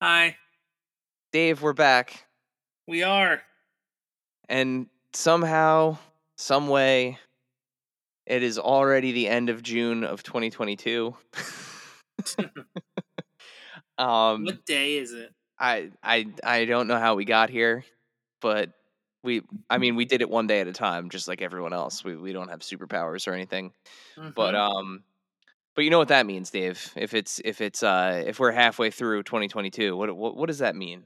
Hi, Dave, we're back, we are. and somehow, some way, it is already the end of June of 2022. um, What day is it? I I I don't know how we got here, but we I mean we did it one day at a time, just like everyone else. We we don't have superpowers or anything. But Mhm. um but you know what that means, Dave. If it's if it's uh if we're halfway through 2022, what what what does that mean?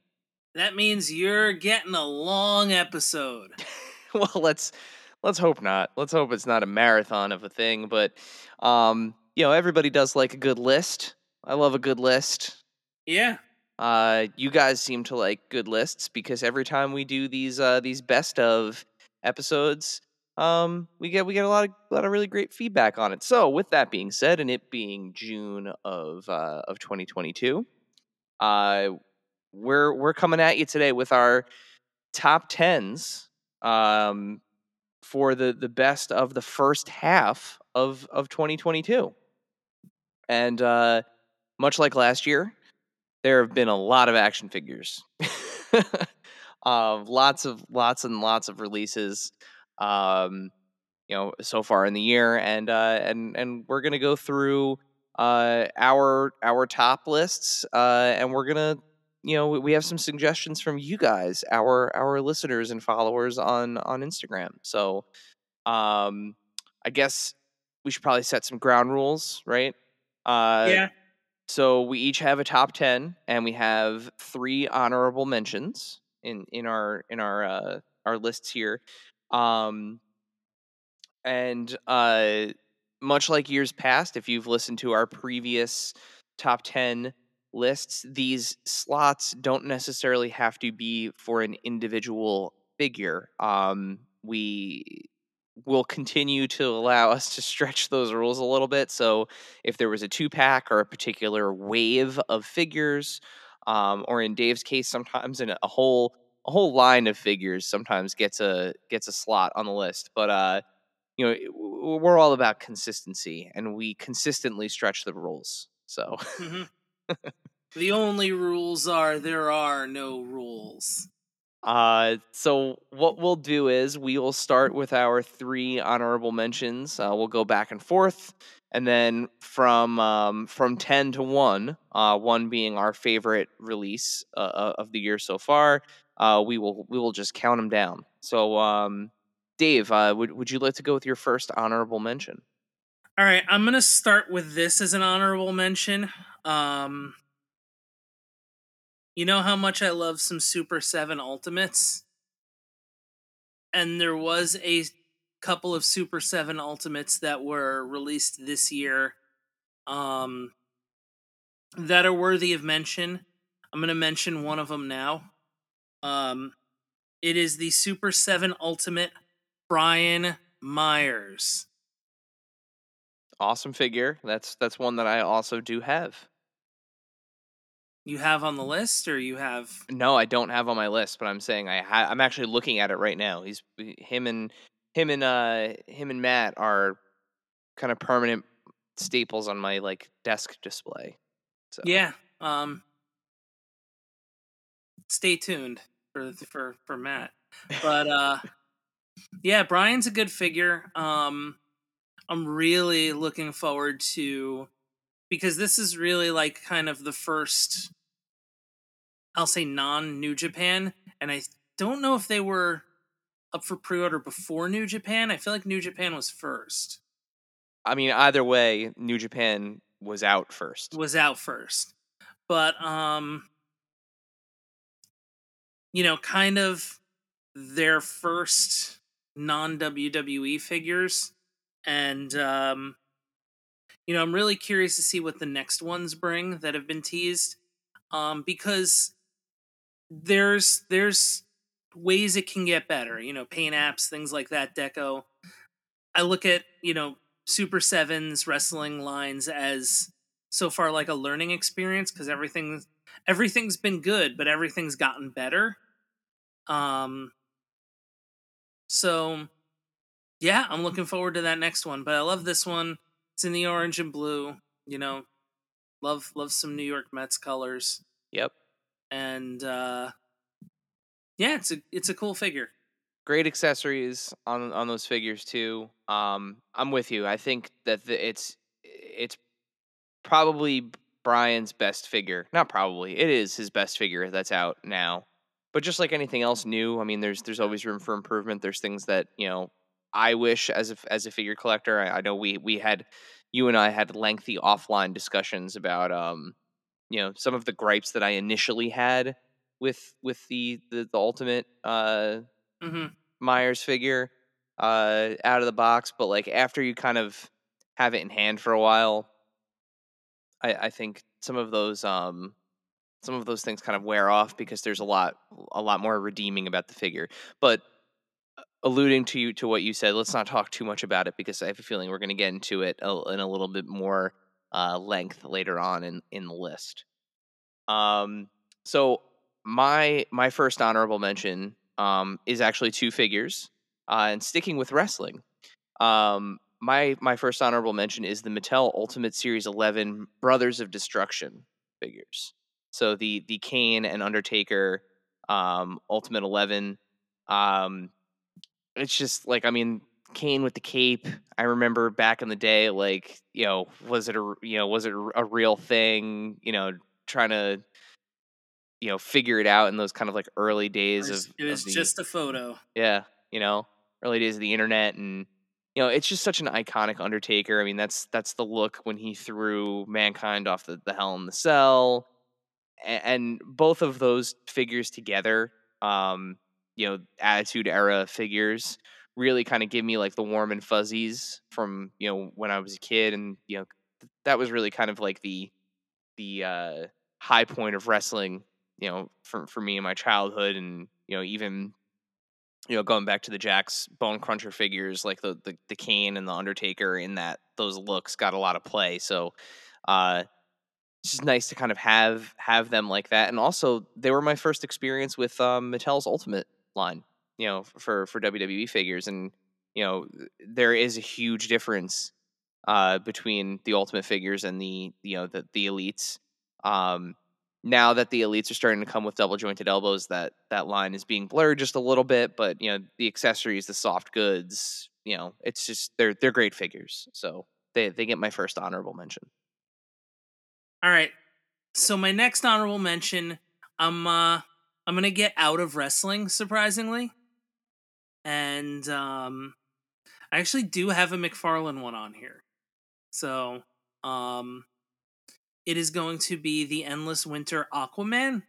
that means you're getting a long episode. well, let's let's hope not. Let's hope it's not a marathon of a thing, but um you know, everybody does like a good list. I love a good list. Yeah. Uh, you guys seem to like good lists because every time we do these uh these best of episodes, um, we get we get a lot of a lot of really great feedback on it. So, with that being said, and it being June of uh, of 2022, uh, we're we're coming at you today with our top tens um for the the best of the first half of of 2022, and uh, much like last year, there have been a lot of action figures. um, lots of lots and lots of releases. Um, you know, so far in the year, and uh, and and we're gonna go through uh, our our top lists, uh, and we're gonna you know we- have some suggestions from you guys, our our listeners and followers on on Instagram. So, um, I guess we should probably set some ground rules, right? Uh, yeah. so we each have a top 10 and we have three honorable mentions in in our in our uh our lists here. Um and uh much like years past if you've listened to our previous top 10 lists, these slots don't necessarily have to be for an individual figure. Um we will continue to allow us to stretch those rules a little bit. So if there was a two pack or a particular wave of figures, um, or in Dave's case, sometimes in a whole a whole line of figures sometimes gets a gets a slot on the list. But uh, you know, we're all about consistency, and we consistently stretch the rules. So Mhm. the only rules are there are no rules. Uh, so what we'll do is we will start with our three honorable mentions. Uh, we'll go back and forth, and then from um, from ten to one, uh, one being our favorite release uh, uh, of the year so far, uh, we will we will just count them down. So, um, Dave, uh, would would you like to go with your first honorable mention? All right, I'm gonna start with this as an honorable mention. Um, you know how much I love some Super Seven Ultimates, and there was a couple of Super Seven Ultimates that were released this year, um, that are worthy of mention. I'm gonna mention one of them now. Um, it is the Super Seven Ultimate Brian Myers. Awesome figure. That's that's one that I also do have. You have on the list, or you have No, I don't have on my list, but I'm saying I ha- I'm actually looking at it right now. He's him and him and uh him and Matt are kind of permanent staples on my like desk display. So Yeah. Um stay tuned for for for Matt. But uh yeah, Brian's a good figure. Um I'm really looking forward to because this is really like kind of the first I'll say non New Japan and I don't know if they were up for pre-order before New Japan. I feel like New Japan was first. I mean, either way, New Japan was out first. was out first. But um you know, kind of their first non WWE figures and um you know, I'm really curious to see what the next ones bring that have been teased. um, because there's there's ways it can get better. You know, paint apps, things like that. Deco. I look at you know Super Sevens wrestling lines as so far like a learning experience because everything everything's been good, but everything's gotten better. Um. So, yeah, I'm looking forward to that next one. But I love this one. It's in the orange and blue. You know, love love some New York Mets colors. Yep. And uh yeah, it's a it's a cool figure. Great accessories on on those figures too. Um, I'm with you. I think that the, it's it's probably Brian's best figure. Not probably. It is his best figure that's out now. But just like anything else new, I mean, there's there's always room for improvement. There's things that you know I wish as a as a figure collector. I, I know we we had you and I had lengthy offline discussions about um you know some of the gripes that I initially had with with the the, the ultimate uh hmm Myers figure uh out of the box, but like after you kind of have it in hand for a while, I I think some of those um some of those things kind of wear off because there's a lot a lot more redeeming about the figure. But uh, alluding to you to what you said, let's not talk too much about it because I have a feeling we're going to get into it in a little bit more uh, length later on in in the list. Um, so my my first honorable mention um is actually two figures, uh, and sticking with wrestling. Um, my my first honorable mention is the Mattel Ultimate Series 11 Brothers of Destruction figures. So the the Kane and Undertaker um, Ultimate Eleven. Um, it's just like I mean Kane with the cape. I remember back in the day, like you know, was it a you know was it a real thing? You know, trying to you know figure it out in those kind of like early It days was, of it was of the, just a photo. yeah, you know, early days of the internet and you know, it's just such an iconic Undertaker. I mean, that's that's the look when he threw mankind off the, the hell in the cell. A- And both of those figures together, um, you know, attitude era figures really kind of give me like the warm and fuzzies from, you know, when I was a kid and, you know, th- that was really kind of like the the uh high point of wrestling, you know, for for me in my childhood and, you know, even you know, going back to the Jakks Bone Cruncher figures, like the the, the Kane and the Undertaker, in that those looks got a lot of play. So, uh, it's just nice to kind of have have them like that. And also, they were my first experience with um, Mattel's Ultimate line, you know, for for WWE figures, and you know, there is a huge difference uh, between the Ultimate figures and the you know the the elites. Um, now that the elites are starting to come with double jointed elbows, that that line is being blurred just a little bit. But you know, the accessories, the soft goods, you know, it's just they're they're great figures. So they they get my first honorable mention. All right. So my next honorable mention, I'm uh I'm gonna get out of wrestling, surprisingly. And um I actually do have a McFarlane one on here. So um it is going to be the Endless Winter Aquaman,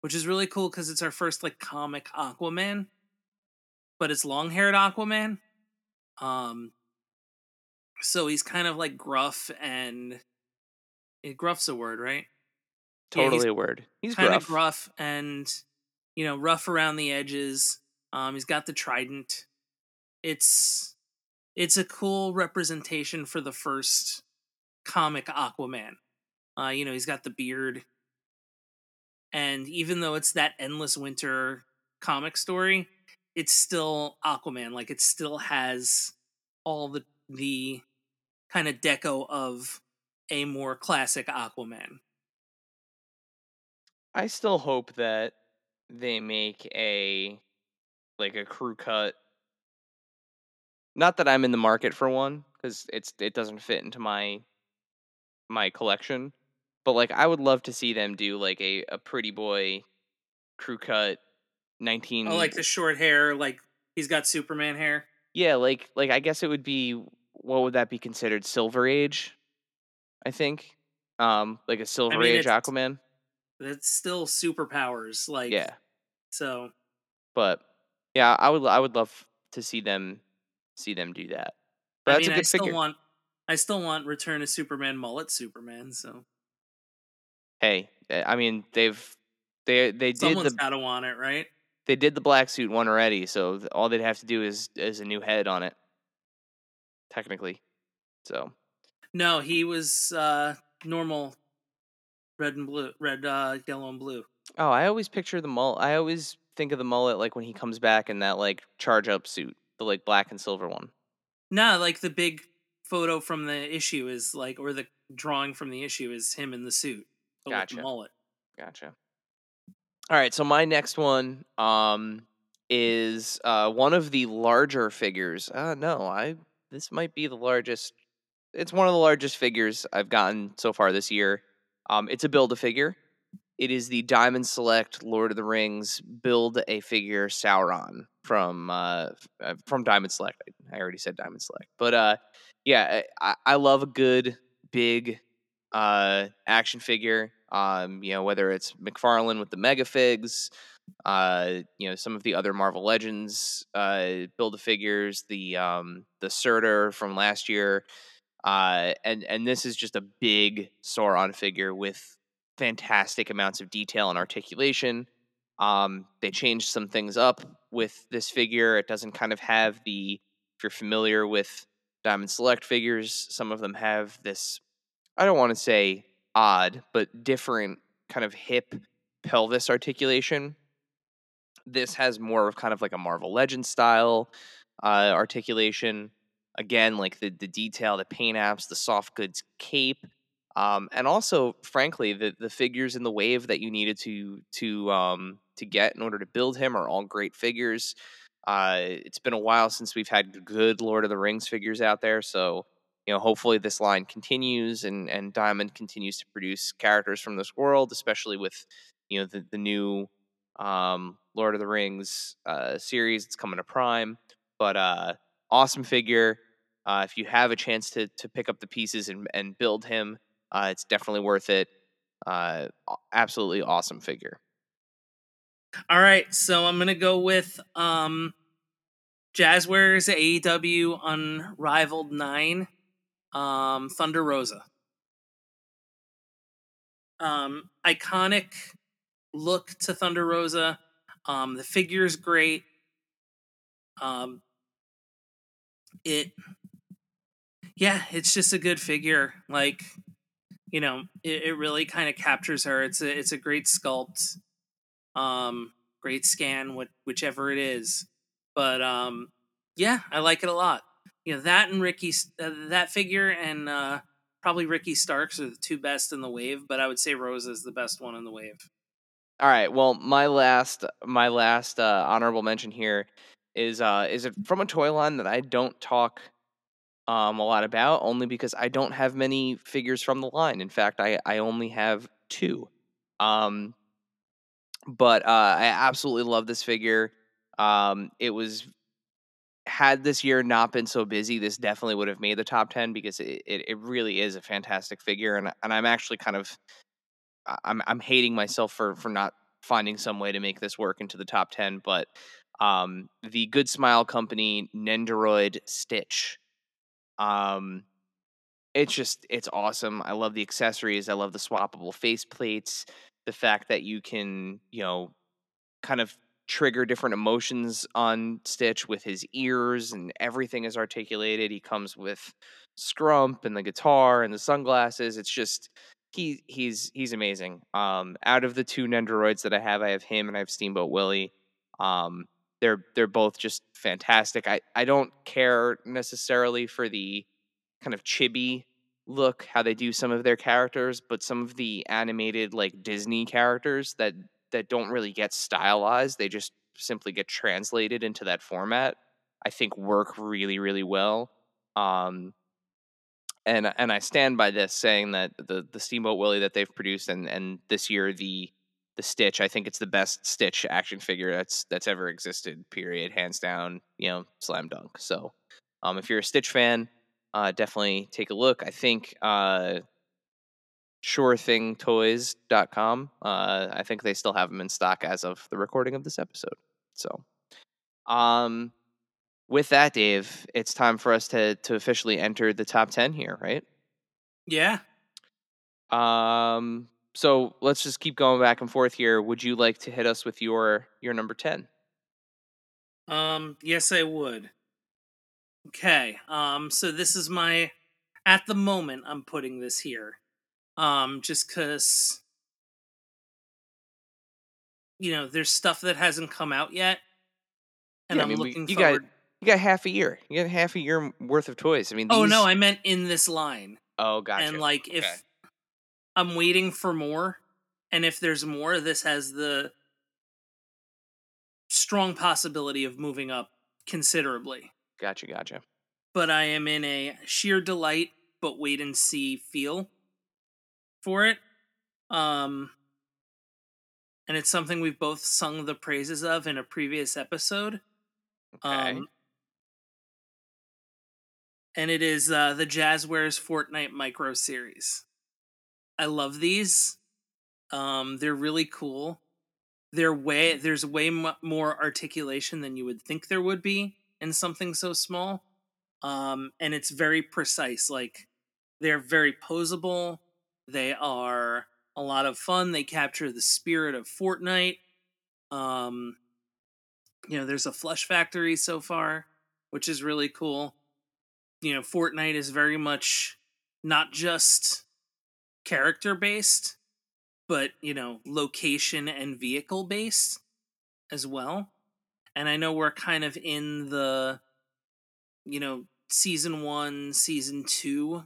which is really cool because it's our first like comic Aquaman, but it's long haired Aquaman. Um so he's kind of like gruff and eh, gruff's a word, right? Yeah, Totally a word. He's kind of gruff and you know rough around the edges. Um, he's got the trident. It's it's a cool representation for the first comic Aquaman. Uh, you know, he's got the beard, and even though it's that endless winter comic story, it's still Aquaman. Like it still has all the the kind of deco of a more classic Aquaman. I still hope that they make a like a crew cut. Not that I'm in the market for one because it's it doesn't fit into my my collection, but like I would love to see them do like a a pretty boy crew cut 19 Oh, like the short hair, like he's got Superman hair. Yeah, like like I guess it would be what would that be considered Silver Age? I think. Um like a Silver mean, Age Aquaman. That's still superpowers. Like Yeah. So But yeah, I would I would love to see them see them do that. But I that's mean, a I still figure. want, I still want Return of Superman mullet Superman. So hey, eh, I mean they've they they did Someone's the got to want it, right? they did the black suit one already, so all they'd have to do is is a new head on it, technically. So No, he was uh normal red and blue, red, uh, yellow and blue. oh, I always picture the mullet. I always think of the mullet like when he comes back in that like charge up suit, the like black and silver one. No, like the big photo from the issue is like, or the drawing from the issue is him in the suit, but with Gotcha. the mullet. Gotcha. All right, so my next one um is uh one of the larger figures. Uh no, I this might be the largest it's one of the largest figures I've gotten so far this year. Um it's a build a figure. It is the Diamond Select Lord of the Rings build a figure Sauron from uh uh, from Diamond Select. I already said Diamond Select. But uh yeah, I, I love a good big uh action figure um you know whether it's mcfarlane with the mega figs uh you know some of the other marvel legends uh build a figures the um the surtur from last year uh and and this is just a big sauron figure with fantastic amounts of detail and articulation. Um they changed some things up with this figure. It doesn't kind of have the if you're familiar with diamond select figures some of them have this I don't want to say odd, but different kind of hip pelvis articulation. This has more of kind of like a Marvel Legends style uh, articulation. Again, like the the detail, the paint apps, the soft goods cape, um, and also, frankly, the the figures in the wave that you needed to to um, to get in order to build him are all great figures. Uh, it's been a while since we've had good Lord of the Rings figures out there, so you know hopefully this line continues and and diamond continues to produce characters from this world especially with you know the, the new um lord of the rings uh series it's coming to prime. But uh awesome figure. Uh if you have a chance to to pick up the pieces and and build him uh it's definitely worth it. Uh absolutely awesome figure All right, so I'm gonna go with um Jazwares AEW Unrivaled Nine, um, Thunder Rosa. Um, iconic look to Thunder Rosa. Um, the figure's great. Um, it, yeah, it's just a good figure. Like, you know, it, it really kind of captures her. It's a it's a great sculpt um great scan what whichever it is but um yeah i like it a lot you know that and ricky uh, that figure and uh probably ricky starks are the two best in the wave but i would say Rose is the best one in the wave All right. Well, my last my last uh, honorable mention here is uh is it from a toy line that I don't talk um a lot about only because I don't have many figures from the line. In fact, I I only have two. Um but uh I absolutely love this figure. Um it was had this year not been so busy, this definitely would have made the top 10 because it, it, it really is a fantastic figure and and I'm actually kind of I'm I'm hating myself for for not finding some way to make this work into the top 10 but um the good smile company nendoroid stitch um it's just it's awesome i love the accessories i love the swappable face plates the fact that you can you know kind of trigger different emotions on stitch with his ears and everything is articulated he comes with scrump and the guitar and the sunglasses it's just he he's he's amazing. Um, out of the two Nendoroids that I have, I have him and I have Steamboat Willie. Um, they're they're both just fantastic. I I don't care necessarily for the kind of chibi look how they do some of their characters, but some of the animated like Disney characters that that don't really get stylized, they just simply get translated into that format. I think work really really well. Um, and and I stand by this saying that the the Steamboat Willie that they've produced and and this year the the Stitch I think it's the best Stitch action figure that's that's ever existed. Period, hands down. You know, slam dunk. So, um, if you're a Stitch fan, uh, definitely take a look. I think uh, SureThingToys.com. Uh, I think they still have them in stock as of the recording of this episode. So, um, with that, Dave, it's time for us to to officially enter the top ten here, right? Yeah. Um, so let's just keep going back and forth here. Would you like to hit us with your your number ten? Um, yes, I would. Okay. Um, so this is my at the moment I'm putting this here. Um, just cause you know, there's stuff that hasn't come out yet. And Yeah, I I'm mean, we- looking you got- You got half a year. You got half a year worth of toys. I mean, oh no, I meant in this line. oh, gotcha. And like Okay. if I'm waiting for more, and if there's more, this has the strong possibility of moving up considerably. Gotcha, gotcha. But I am in a sheer delight, but wait and see feel for it. Um and it's something we've both sung the praises of in a previous episode. Okay. Um and it is uh, the Jazwares Fortnite Micro Series. I love these. Um, they're really cool. They're way there's way m- more articulation than you would think there would be in something so small. Um, and it's very precise. Like they're very posable. They are a lot of fun. They capture the spirit of Fortnite. Um, you know, there's a flush factory so far, which is really cool. You know, Fortnite is very much not just character based, but, you know, location and vehicle based as well. And I know we're kind of in the, you know, season one, season two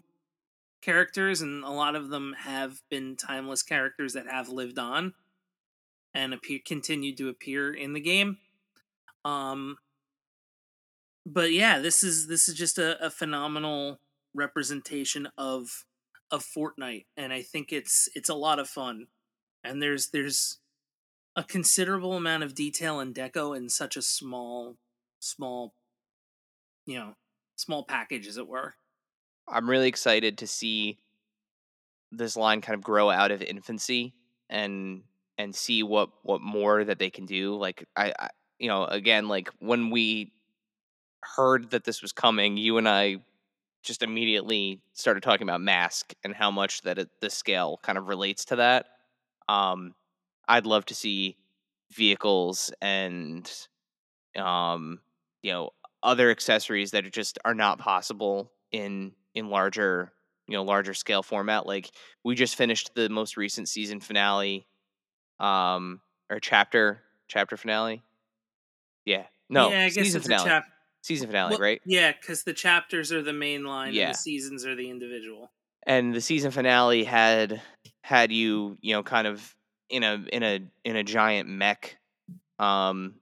characters, and a lot of them have been timeless characters that have lived on and appear continued to appear in the game. Um, but yeah, this is this is just a, a phenomenal representation of of Fortnite, and I think it's it's a lot of fun. And there's there's a considerable amount of detail and deco in such a small small you know small package as it were. I'm really excited to see this line kind of grow out of infancy and and see what what more that they can do. Like I, I you know, again, like when we heard that this was coming, you and I just immediately started talking about mask and how much that it, the scale kind of relates to that. Um, I'd love to see vehicles and um, you know other accessories that are just are not possible in in larger you know larger scale format. Like we just finished the most recent season finale, um, or chapter chapter finale. Yeah, no, yeah, I guess season it's finale. chap. season finale, well, right? Yeah, because the chapters are the main line, Yeah. and the seasons are the individual. and the season finale had had you you know kind of in a in a in a giant mech um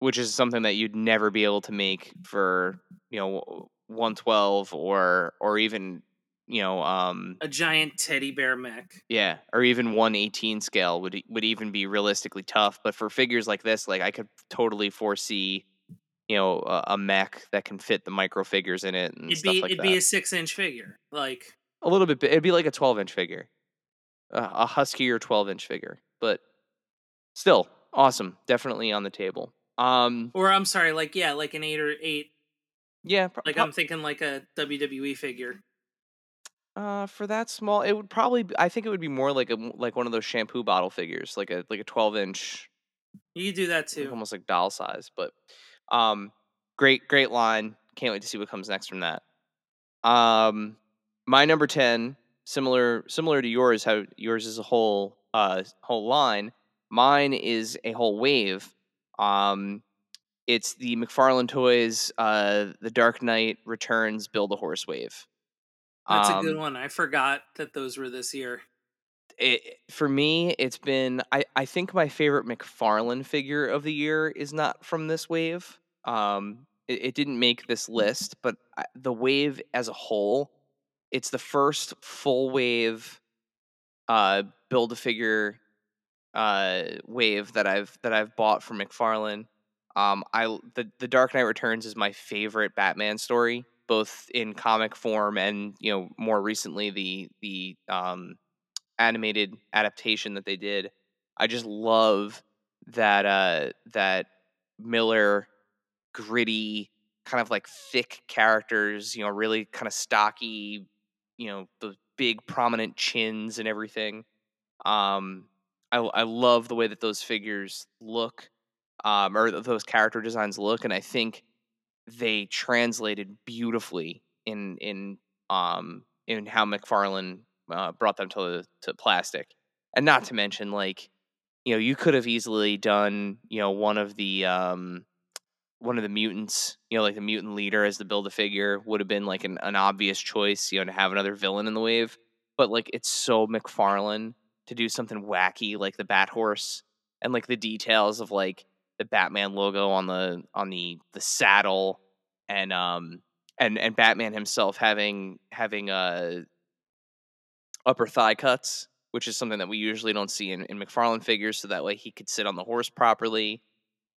which is something that you'd never be able to make for you know 112 or or even you know um A giant teddy bear mech. yeah or even 118 scale would would even be realistically tough but for figures like this like i could totally foresee you know a, a mech that can fit the micro figures in it and It'd stuff be like it'd that be a six inch figure. Like a little bit. It'd be like a 12 inch figure, uh, a huskier 12 inch figure, but still awesome. Definitely on the table. Um, or I'm sorry, like yeah, like an eight or eight. yeah. pro- Like I'm thinking like a WWE figure. uh, for that small, it would probably. I think it would be more like a like one of those shampoo bottle figures, like a like a 12 inch, You do that too. almost like doll size. But um, great great line. Can't wait to see what comes next from that. Um, my number 10, similar similar to yours, how yours is a whole uh whole line. Mine is a whole wave. Um, it's the McFarlane Toys, uh, The Dark Knight Returns Build a Horse Wave. That's a good Um, one. I forgot that those were this year. It, for me, it's been I, I think my favorite McFarlane figure of the year is not from this wave. Um, it, it didn't make this list, but I, the wave as a whole, it's the first full wave uh, build a figure uh, wave that I've that I've bought from McFarlane. Um, I the the Dark Knight Returns is my favorite Batman story, both in comic form and you know more recently the the um, animated adaptation that they did. I just love that uh, that Miller gritty kind of like thick characters, you know, really kind of stocky, you know, the big prominent chins and everything. Um, I I love the way that those figures look, um, or those character designs look, and I think they translated beautifully in in um in how McFarlane uh, brought them to to plastic, and not to mention like you know you could have easily done you know one of the um one of the mutants, you know, like the mutant leader as the build a figure would have been like an, an obvious choice, you know, to have another villain in the wave. But like it's so McFarlane to do something wacky like the Bat Horse and like the details of like the Batman logo on the on the the saddle and um and and Batman himself having having uh upper thigh cuts, which is something that we usually don't see in, in McFarlane figures, so that way he could sit on the horse properly.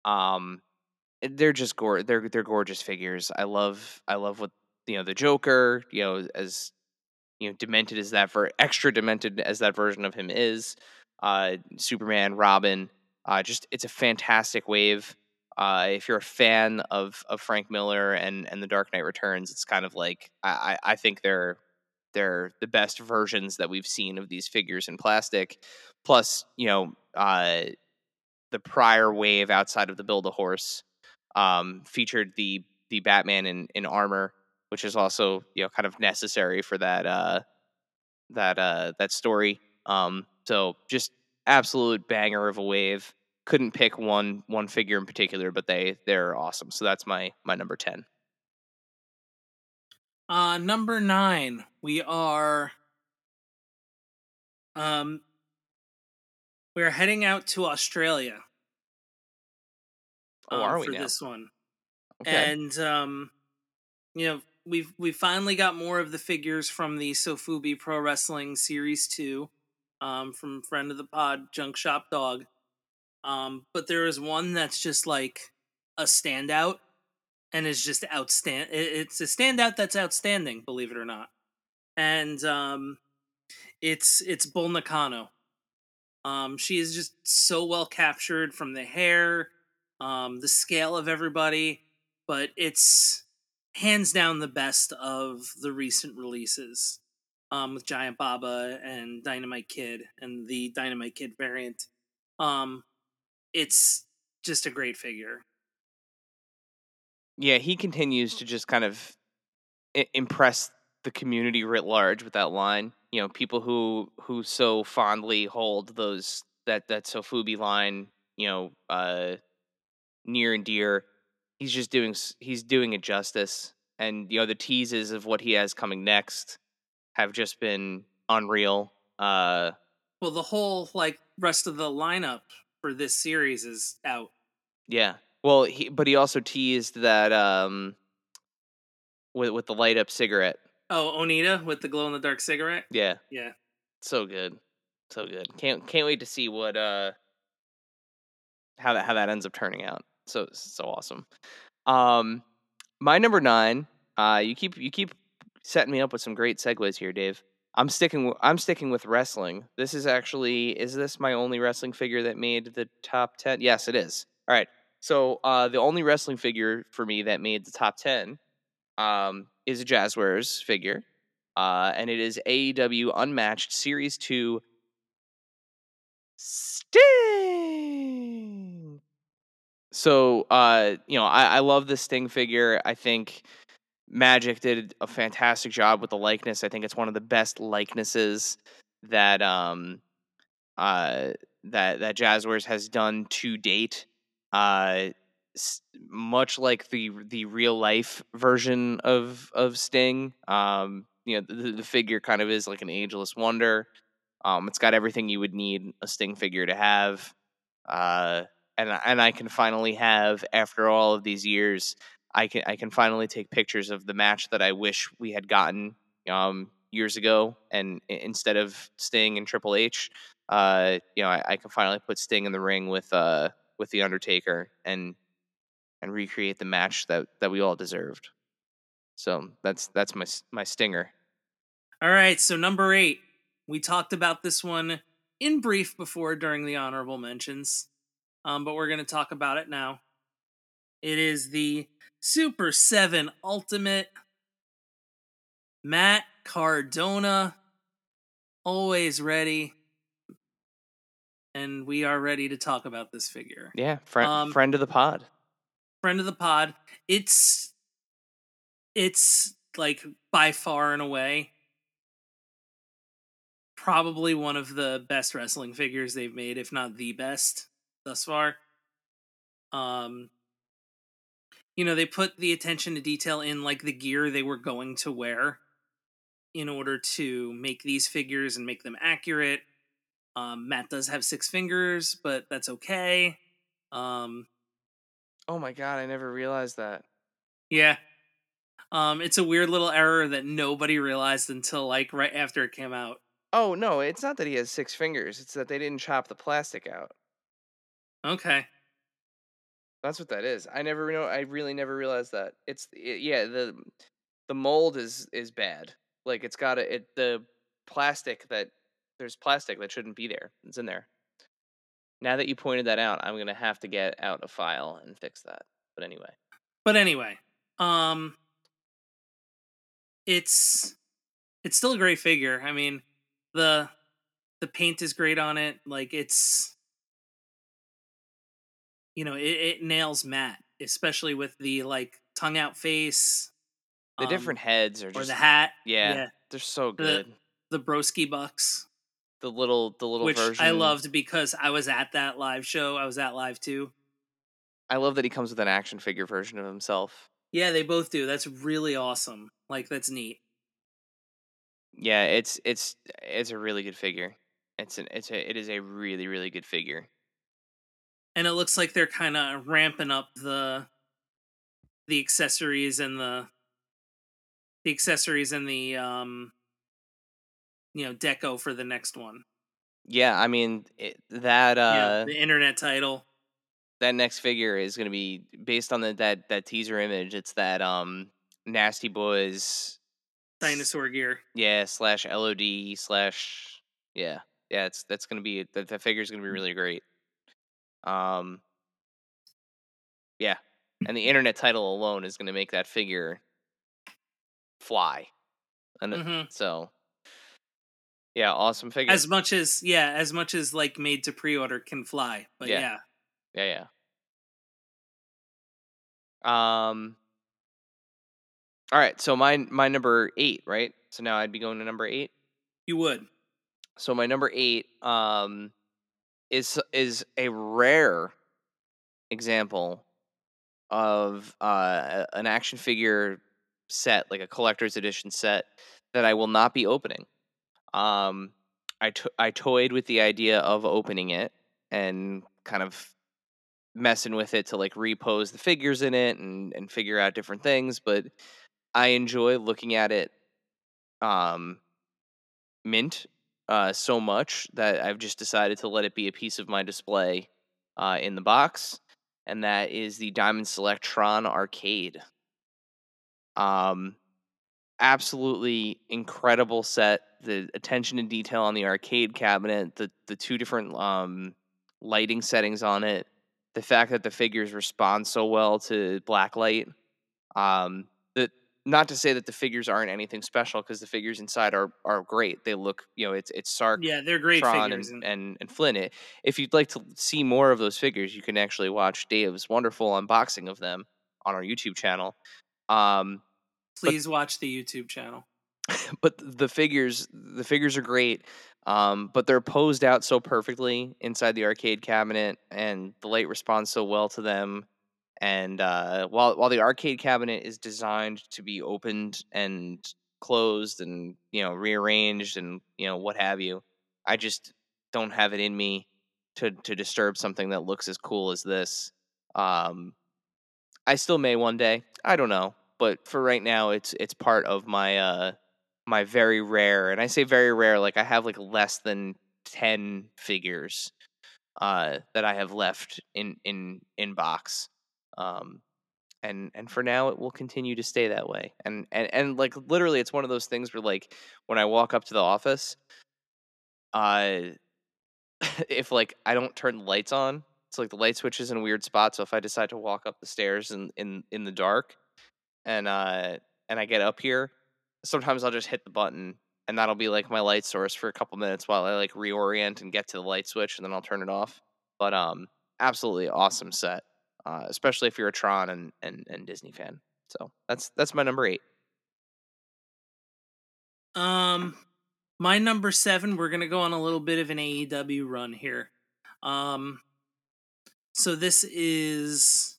Um they're just gore they're they're gorgeous figures. I love I love what you know the Joker, you know, as you know, demented as that for extra demented as that version of him is. Uh, Superman, Robin, uh, just it's a fantastic wave. Uh, if you're a fan of of Frank Miller and and the Dark Knight Returns, it's kind of like I I think they're they're the best versions that we've seen of these figures in plastic. Plus, you know, uh, the prior wave outside of the Build a Horse um, featured the the Batman in, in armor, which is also you know kind of necessary for that uh, that uh, that story. Um, so just absolute banger of a wave. Couldn't pick one one figure in particular, but they they're awesome. So that's my my number ten. Uh, number nine, we are um we are heading out to Australia. Oh, um, are we for now? this one? Okay. And um, you know, we've we finally got more of the figures from the Sofubi Pro Wrestling Series Two, um, from friend of the pod, Junk Shop Dog. Um, but there is one that's just like a standout, and is just outstand. It's a standout that's outstanding, believe it or not. And um, it's it's Bull Nakano. Um, she is just so well captured from the hair, um, the scale of everybody, but it's hands down the best of the recent releases um, with Giant Baba and Dynamite Kid and the Dynamite Kid variant. Um, it's just a great figure. yeah, he continues to just kind of impress the community writ large with that line. You know, people who who so fondly hold those that that Sofubi line, you know, uh, near and dear. He's just doing he's doing it justice, and you know the teases of what he has coming next have just been unreal. Uh, Well, the whole like rest of the lineup for this series is out. yeah. Well, he but he also teased that um with with the light up cigarette. Oh, Onita with the glow in the dark cigarette. Yeah. Yeah. so good so good can't can't wait to see what uh how that how that ends up turning out so so awesome. Um my number nine uh you keep you keep setting me up with some great segues here dave. I'm sticking i'm sticking with wrestling. This is actually is this my only wrestling figure that made the top 10 yes it is. All right. So uh the only wrestling figure for me that made the top 10 um is a jazwares figure uh, and it is AEW Unmatched Series 2 Sting. So, uh, you know, I, I love the Sting figure. I think Magic did a fantastic job with the likeness. I think it's one of the best likenesses that um uh that that Jazwares has done to date. Uh much like the the real life version of of Sting. Um, you know, the, the figure kind of is like an ageless wonder. Um, it's got everything you would need a Sting figure to have. Uh, and I- and I can finally have after all of these years, I can I can finally take pictures of the match that I wish we had gotten um years ago, and instead of Sting and Triple H, uh, you know, I, I can finally put Sting in the ring with uh with the Undertaker and and recreate the match that that we all deserved. So that's that's my my stinger. All right, so number eight, we talked about this one in brief before during the honorable mentions, um, but we're going to talk about it now. It is the Super 7 Ultimate Matt Cardona, always ready, and we are ready to talk about this figure. Yeah, friend Um, friend of the pod. Friend of the pod. It's it's like by far and away probably one of the best wrestling figures they've made, if not the best thus far. Um you know, they put the attention to detail in like the gear they were going to wear in order to make these figures and make them accurate. Um, Matt does have six fingers, but that's okay. Um, Oh my god, I never realized that. yeah. Um, it's a weird little error that nobody realized until like right after it came out. Oh no, it's not that he has six fingers. It's that they didn't chop the plastic out. Okay. That's what that is. I never know. I really never realized that. It's it, yeah. The the mold is is bad. Like it's got a it the plastic that there's plastic that shouldn't be there. It's in there. Now that you pointed that out, I'm gonna have to get out a file and fix that. But anyway, But anyway, um it's it's still a great figure. I mean, the the paint is great on it. Like it's you know, it, it nails Matt, especially with the like tongue out face. the um, different heads are or just the hat. yeah, yeah. they're so The- good. The Broski Bucks. The little the little which version. I loved because I was at that live show. I was at live too. I love that he comes with an action figure version of himself. Yeah, they both do. That's really awesome. Like that's neat. Yeah, it's it's it's a really good figure. It's an it's a it is a really really good figure. And it looks like they're kind of ramping up the the accessories and the the accessories and the um you know deco for the next one. Yeah, I mean it, that uh yeah, the internet title. that next figure is going to be based on the that that teaser image. It's that um Nasty Boys Dinosaur gear. yeah slash LOD slash yeah yeah it's that's going to be that the is going to Mm. be really great. Um yeah, and the internet title alone is going to make that figure fly. And Mhm. so yeah, awesome figure. As much as yeah, as much as like made to pre-order can fly. But Yeah. yeah. Yeah, yeah. Um. All right, so my my number eight, right? So now I'd be going to number eight. you would. So my number eight, um, is is a rare example of uh an action figure set, like a collector's edition set, that I will not be opening. Um, I to- I toyed with the idea of opening it and kind of messing with it to like repose the figures in it and and figure out different things, but I enjoy looking at it um mint uh so much that I've just decided to let it be a piece of my display uh in the box and that is the Diamond Select Tron arcade. Um absolutely incredible set the attention to detail on the arcade cabinet the the two different um lighting settings on it the fact that the figures respond so well to black light um not to say that the figures aren't anything special because the figures inside are are great they look you know it's it's sark Yeah, they're great Tron figures. and, and- and and Flynn. It- If you'd like to see more of those figures, you can actually watch Dave's wonderful unboxing of them on our YouTube channel. Um, please watch the YouTube channel. but the figures, the figures are great. Um, but they're posed out so perfectly inside the arcade cabinet, and the light responds so well to them. And uh, while while the arcade cabinet is designed to be opened and closed, and you know rearranged, and you know what have you, I just don't have it in me to to disturb something that looks as cool as this. Um, I still may one day. I don't know, but for right now, it's it's part of my uh my very rare, and I say very rare, like I have like less than ten figures uh that I have left in in in box. Um and and for now it will continue to stay that way. And and and like literally it's one of those things where like when I walk up to the office uh if like I don't turn the lights on, it's like the light switch is in a weird spot, so if I decide to walk up the stairs in in in the dark and uh and I get up here, sometimes I'll just hit the button and that'll be like my light source for a couple minutes while I like reorient and get to the light switch, and then I'll turn it off. But um, absolutely awesome set, uh, especially if you're a Tron and, and and Disney fan. So that's that's my number eight. Um, my number seven, we're gonna go on a little bit of an AEW run here. Um, so this is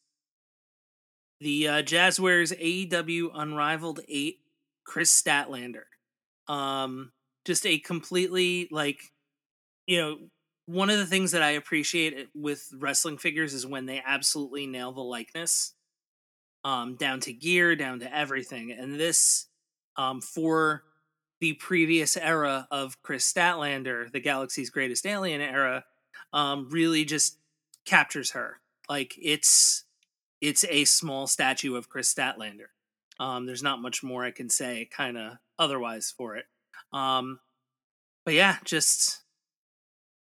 the uh, Jazwares AEW Unrivaled Eight, Kris Statlander. Um, just a completely like, you know, one of the things that I appreciate with wrestling figures is when they absolutely nail the likeness, um, down to gear, down to everything. And this, um, for the previous era of Kris Statlander, the galaxy's greatest alien era, um, really just captures her. Like it's it's a small statue of Kris Statlander. Um, there's not much more I can say, kind of otherwise for it. Um, but yeah, just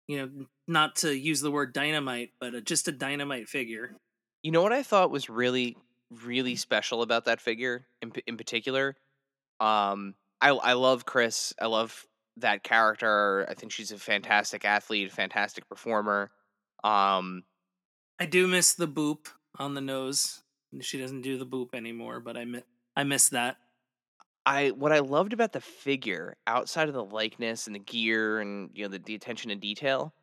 you know, not to use the word dynamite, but a, just a dynamite figure. You know what I thought was really really special about that figure in in particular. Um, I I love Kris. I love that character. I think she's a fantastic athlete, fantastic performer. Um, I do miss the boop on the nose. She doesn't do the boop anymore, but I miss I miss that. I what I loved about the figure, outside of the likeness and the gear and you know the, the attention to detail,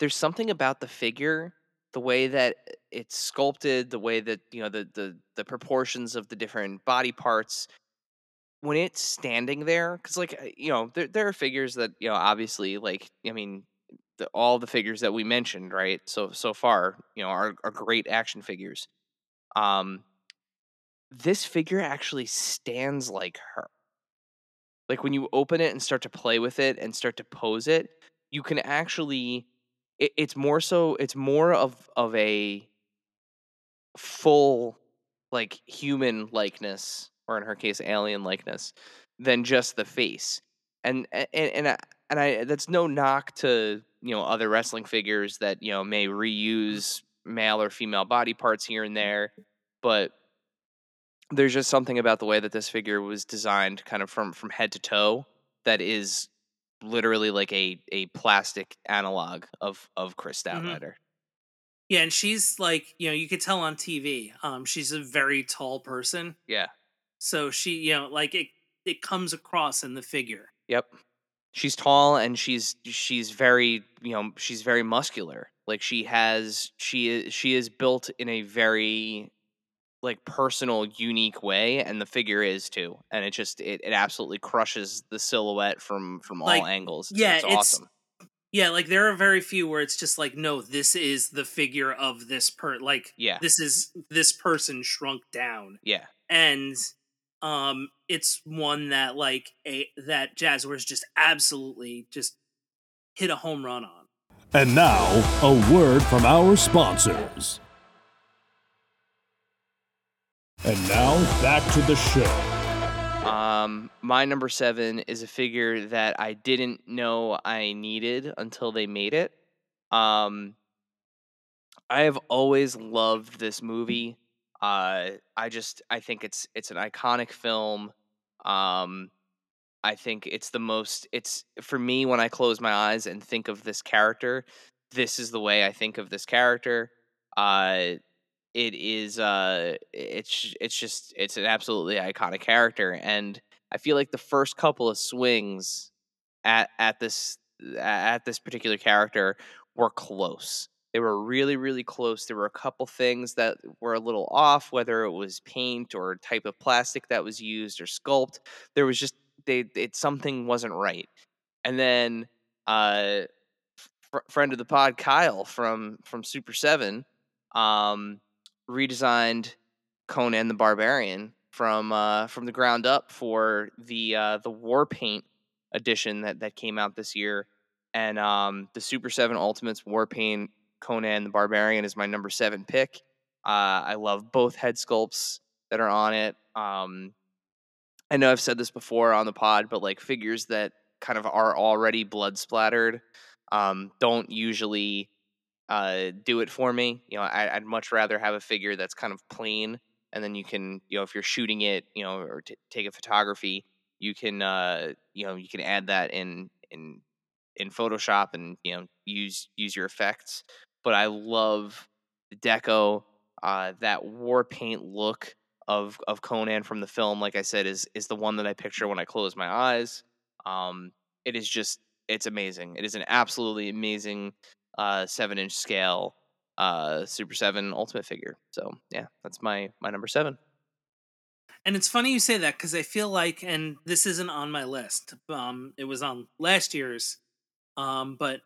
there's something about the figure, the way that it's sculpted, the way that you know the the the proportions of the different body parts, when it's standing there, because like you know there there are figures that you know obviously like I mean the, all the figures that we mentioned right so so far you know are are great action figures. Um, this figure actually stands like her. Like when you open it and start to play with it and start to pose it, you can actually. It, it's more so. It's more of of a full like human likeness or in her case alien likeness than just the face and and and I, and I that's no knock to you know other wrestling figures that you know may mm-hmm. reuse male or female body parts here and mm-hmm. there but there's just something about the way that this figure was designed kind of from from head to toe that is literally like a a plastic analog of of Kris Statlander. Mm-hmm. Yeah, and she's like, you know, you could tell on TV. Um, she's a very tall person. Yeah. So she, you know, like it it comes across in the figure. Yep. She's tall and she's she's very, you know, she's very muscular. Like she has she is she is built in a very like personal unique way and the figure is too and it just it, it absolutely crushes the silhouette from from all like, angles. It's, yeah it's, it's awesome. Yeah like there are very few where it's just like no this is the figure of this per like yeah. this is this person shrunk down. Yeah. And um, it's one that like a that Jazwares just absolutely just hit a home run on. And now, a word from our sponsors. And now, back to the show. Um, my number seven is a figure that I didn't know I needed until they made it. Um, I have always loved this movie. Uh, I just I think it's it's an iconic film. Um, I think it's the most. It's for me when I close my eyes and think of this character. This is the way I think of this character. Uh, it is. Uh, it's it's just it's an absolutely iconic character, and I feel like the first couple of swings at at this at this particular character were close. They were really, really close. There were a couple things that were a little off, whether it was paint or type of plastic that was used or sculpt. There was just they it something wasn't right. And then uh fr- friend of the pod Kyle from from Super 7 um redesigned Conan the Barbarian from uh from the ground up for the uh the war paint edition that that came out this year and um the Super 7 Ultimates war paint Conan the Barbarian is my number seven pick. Uh, I love both head sculpts that are on it. Um, I know I've said this before on the pod, but like figures that kind of are already blood splattered um, don't usually uh, do it for me. You know, I, would much rather have a figure that's kind of plain, and then you can, you know, if you're shooting it, you know, or t- take a photography, you can uh you know you can add that in in in Photoshop and you know use use your effects. But I love the deco, uh, that war paint look of of Conan from the film. Like I said, is is the one that I picture when I close my eyes. Um, it is just it's amazing. It is an absolutely amazing uh, seven inch scale uh, Super Seven Ultimate figure. So yeah, that's my my number seven. And it's funny you say that because I feel like, and this isn't on my list. Um, it was on last year's, um, but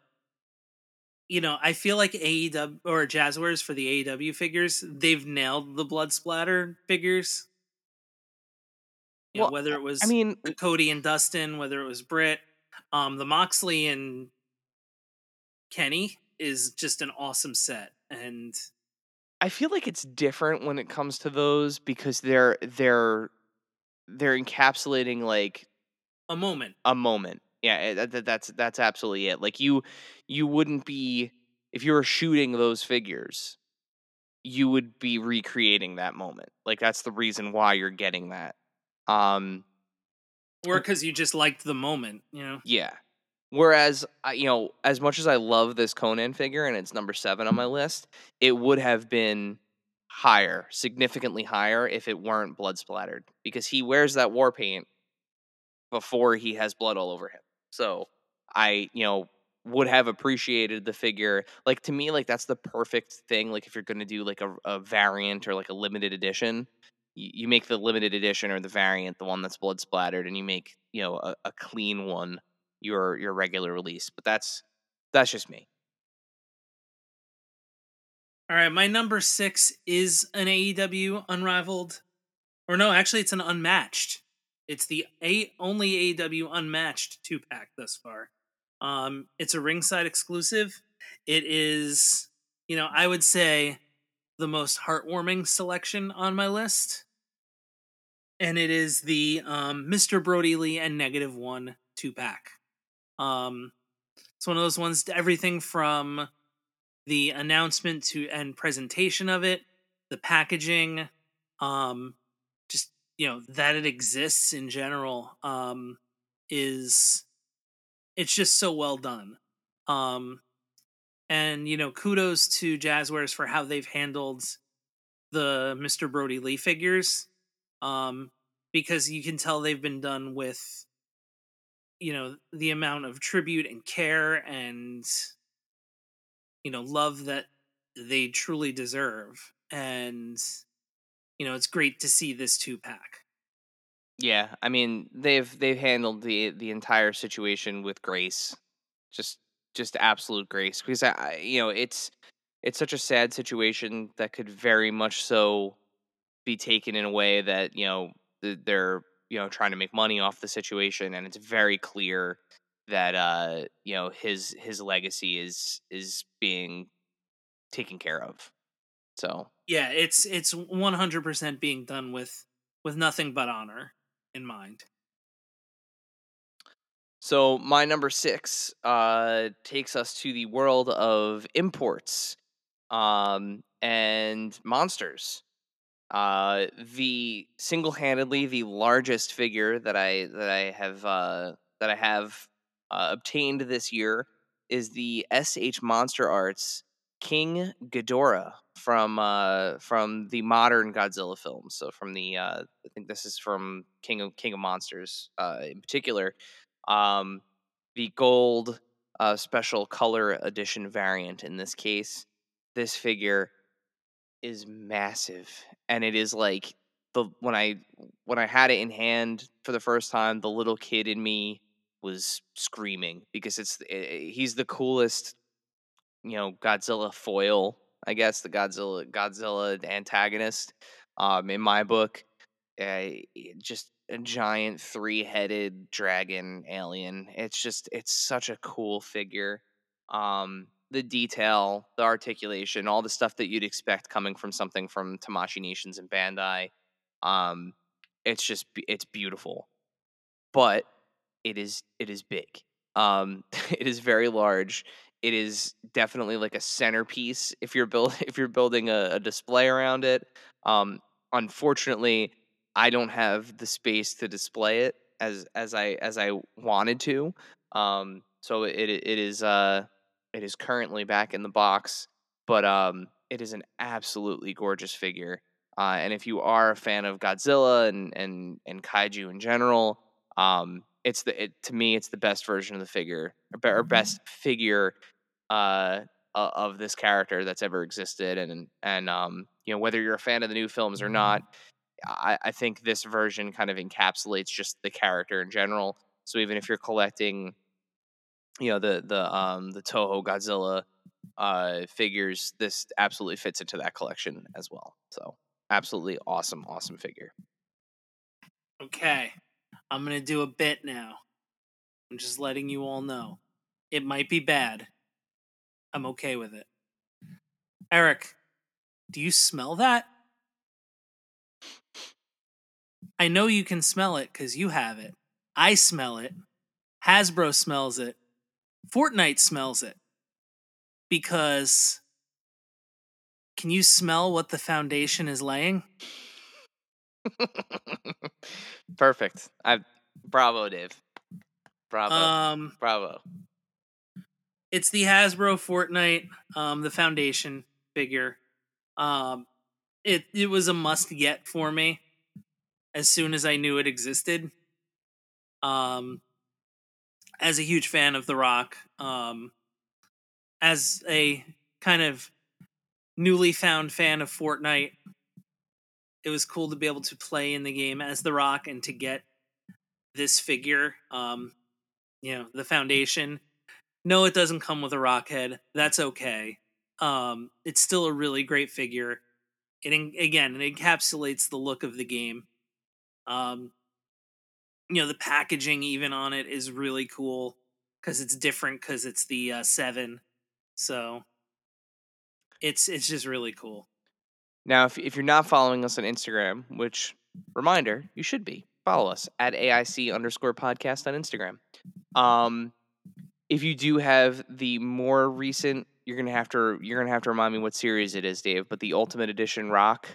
you know, I feel like AEW or Jazwares for the AEW figures, they've nailed the blood splatter figures. You Well, know, whether it was I mean, Cody and Dustin, whether it was Britt, um, the Moxley and Kenny is just an awesome set. And I feel like it's different when it comes to those because they're they're they're encapsulating like a moment. a moment. Yeah, eh, that, that, that's that's absolutely it. Like you you wouldn't be if you were shooting those figures, you would be recreating that moment. Like that's the reason why you're getting that. Um Or because you just liked the moment, you know? yeah. Whereas, you know, as much as I love this Conan figure and it's number seven on my list, it would have been higher, significantly higher, if it weren't blood splattered because he wears that war paint before he has blood all over him. So I, you know, would have appreciated the figure. Like to me, like that's the perfect thing. Like if you're going to do like a, a variant or like a limited edition, you, make the limited edition or the variant the one that's blood splattered, and you make you know a, a clean one your your regular release. But that's that's just me. All right, my number six is an AEW unrivaled, or no, actually, it's an unmatched. It's the a only AEW unmatched two pack thus far. Um, it's a ringside exclusive. It is, you know, I would say the most heartwarming selection on my list, and it is the um, Mr. Brodie Lee and Negative One two pack. Um, it's one of those ones. Everything from the announcement to and presentation of it, the packaging, um, just you know that it exists in general, um, is it's just so well done. Um, and you know, kudos to Jazwares for how they've handled the Mr. Brodie Lee figures, um, because you can tell they've been done with you know the amount of tribute and care and you know love that they truly deserve and you know it's great to see this two pack Yeah, I mean they've they've handled the the entire situation with grace, just just absolute grace because I, you know it's it's such a sad situation that could very much so be taken in a way that you know th- they're you know trying to make money off the situation and it's very clear that uh you know his his legacy is is being taken care of so yeah it's it's 100% being done with with nothing but honor in mind So my number six uh, takes us to the world of imports um, and monsters. Uh, the single-handedly the largest figure that I that I have uh, that I have uh, obtained this year is the SH Monster Arts King Ghidorah from uh, from the modern Godzilla films. So from the uh, I think this is from King of King of Monsters uh, in particular um, the gold uh, special color edition variant in this case. This figure is massive, and it is like the when I when I had it in hand for the first time, the little kid in me was screaming because it's eh, he's the coolest, you know, Godzilla foil. I guess the Godzilla Godzilla antagonist um, in my book uh, just a giant three-headed dragon alien. It's just it's such a cool figure. Um, the detail, the articulation, all the stuff that you'd expect coming from something from Tamashii Nations and Bandai. Um, it's just it's beautiful, but it is it is big. Um, it is very large. It is definitely like a centerpiece if you're build if you're building a, a display around it. Um, unfortunately, I don't have the space to display it. as as I as I wanted to. Um, so it it is uh it is currently back in the box, but um it is an absolutely gorgeous figure. Uh, and if you are a fan of Godzilla and and and kaiju in general, um, it's the it, to me it's the best version of the figure or, or best figure uh of this character that's ever existed and and um you know whether you're a fan of the new films or not I, I think this version kind of encapsulates just the character in general so even if you're collecting you know the the um the toho godzilla uh figures this absolutely fits into that collection as well so absolutely awesome awesome figure Okay. I'm going to do a bit now. I'm just letting you all know. It might be bad. I'm okay with it. Erik, do you smell that? I know you can smell it because you have it. I smell it. Hasbro smells it. Fortnite smells it. Because can you smell what the foundation is laying? Perfect. I bravo, Dave. Bravo. Um, bravo. it's the Hasbro Fortnite, um, the Foundation figure. Um, it it was a must get for me as soon as I knew it existed. Um, as a huge fan of The Rock, um, as a kind of newly found fan of Fortnite, it was cool to be able to play in the game as The Rock and to get this figure. Um, you know, the Foundation. No, it doesn't come with a rock head. That's okay. Um, it's still a really great figure. It again, it encapsulates the look of the game. Um, you know, the packaging even on it is really cool because it's different because it's the uh, seven. So it's it's just really cool. Now, if if you're not following us on Instagram, which reminder, you should be, follow us at AIC underscore podcast on Instagram. Um, if you do have the more recent, you're gonna have to you're gonna have to remind me what series it is, Dave. But the Ultimate Edition Rock,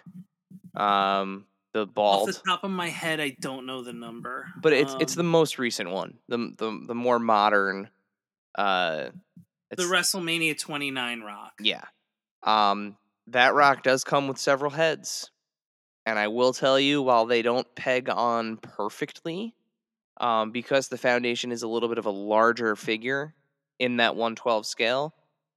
um, the Off the top of my head, I don't know the number, but it's it's the Um, most recent one, the the the more modern. Uh, the WrestleMania 29 Rock. Yeah. Um, that rock does come with several heads. And I will tell you, while they don't peg on perfectly, um, because the foundation is a little bit of a larger figure in that 112 scale,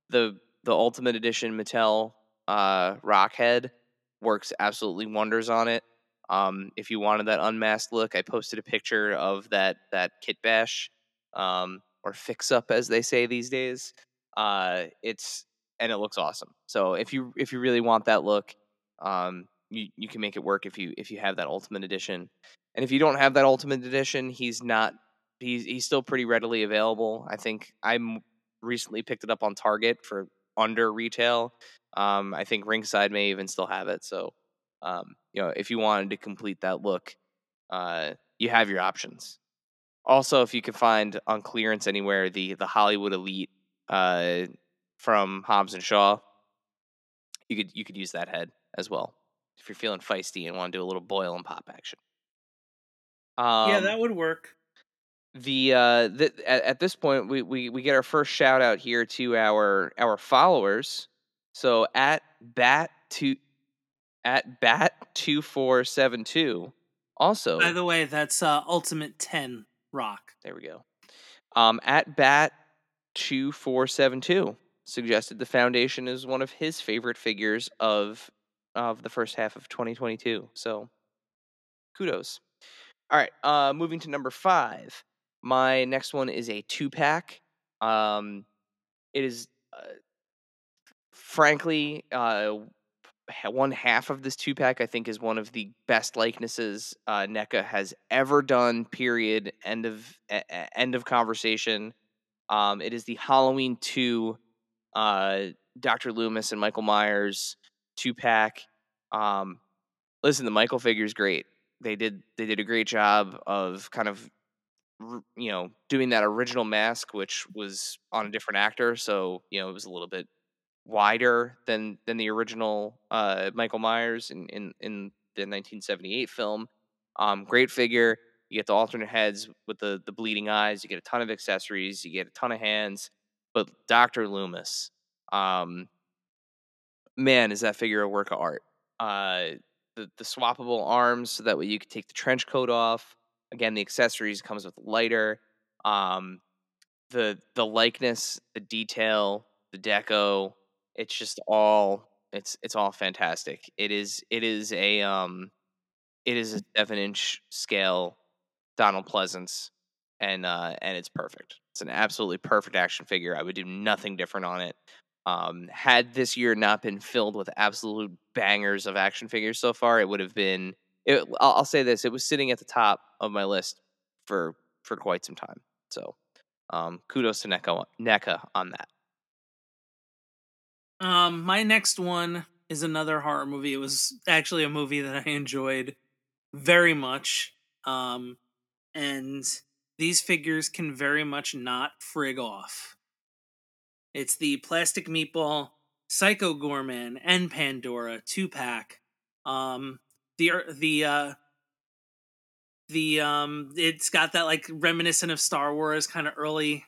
the the Ultimate Edition Mattel uh, rock head works absolutely wonders on it. Um, if you wanted that unmasked look, I posted a picture of that that kit bash um, or fix up, as they say these days. Uh, it's and it looks awesome. So if you if you really want that look, um, you you can make it work if you if you have that Ultimate Edition. And if you don't have that Ultimate Edition, he's not he's he's still pretty readily available. I think I m- recently picked it up on Target for under retail. Um, I think Ringside may even still have it. So um, you know, if you wanted to complete that look, uh, you have your options. Also, if you can find on clearance anywhere the the Hollywood Elite uh, from Hobbs and Shaw, you could you could use that head as well if you're feeling feisty and want to do a little boil and pop action. Um, yeah, that would work. the uh the, at, at this point we, we we get our first shout out here to our our followers so at bat two at bat 2472 also By the way, that's uh, Ultimate 10 Rock. there we go. Um at bat 2472 suggested the foundation is one of his favorite figures of of the first half of 2022 so kudos. All right uh moving to number five. My next one is a two pack um it is uh, frankly uh one half of this two pack i think is one of the best likenesses uh NECA has ever done period end of end of conversation. Um it is the halloween 2 uh dr loomis and michael myers two pack um listen the michael figure is great. They did they did a great job of kind of you know doing that original mask which was on a different actor so you know it was a little bit wider than than the original uh michael myers in in in the 1978 film um great figure You get the alternate heads with the the bleeding eyes. You get a ton of accessories. You get a ton of hands. But Doctor Loomis, um, man, is that figure a work of art? Uh, the the swappable arms so that way you can take the trench coat off. Again, the accessories comes with lighter. Um, the the likeness, the detail, the deco, it's just all it's it's all fantastic. It is it is a um it is a seven inch scale Donald Pleasence and uh and it's perfect. It's an absolutely perfect action figure. I would do nothing different on it. Um, had this year not been filled with absolute bangers of action figures so far, it would have been. It, I'll, I'll say this: it was sitting at the top of my list for for quite some time. So, um, kudos to NECA, NECA on that. Um, my next one is another horror movie. It was actually a movie that I enjoyed very much. Um, and these figures can very much not frig off. It's the Plastic Meatball, Psycho Goreman, and Pandora two pack. Um, the the uh, the um, it's got that like reminiscent of Star Wars kind of early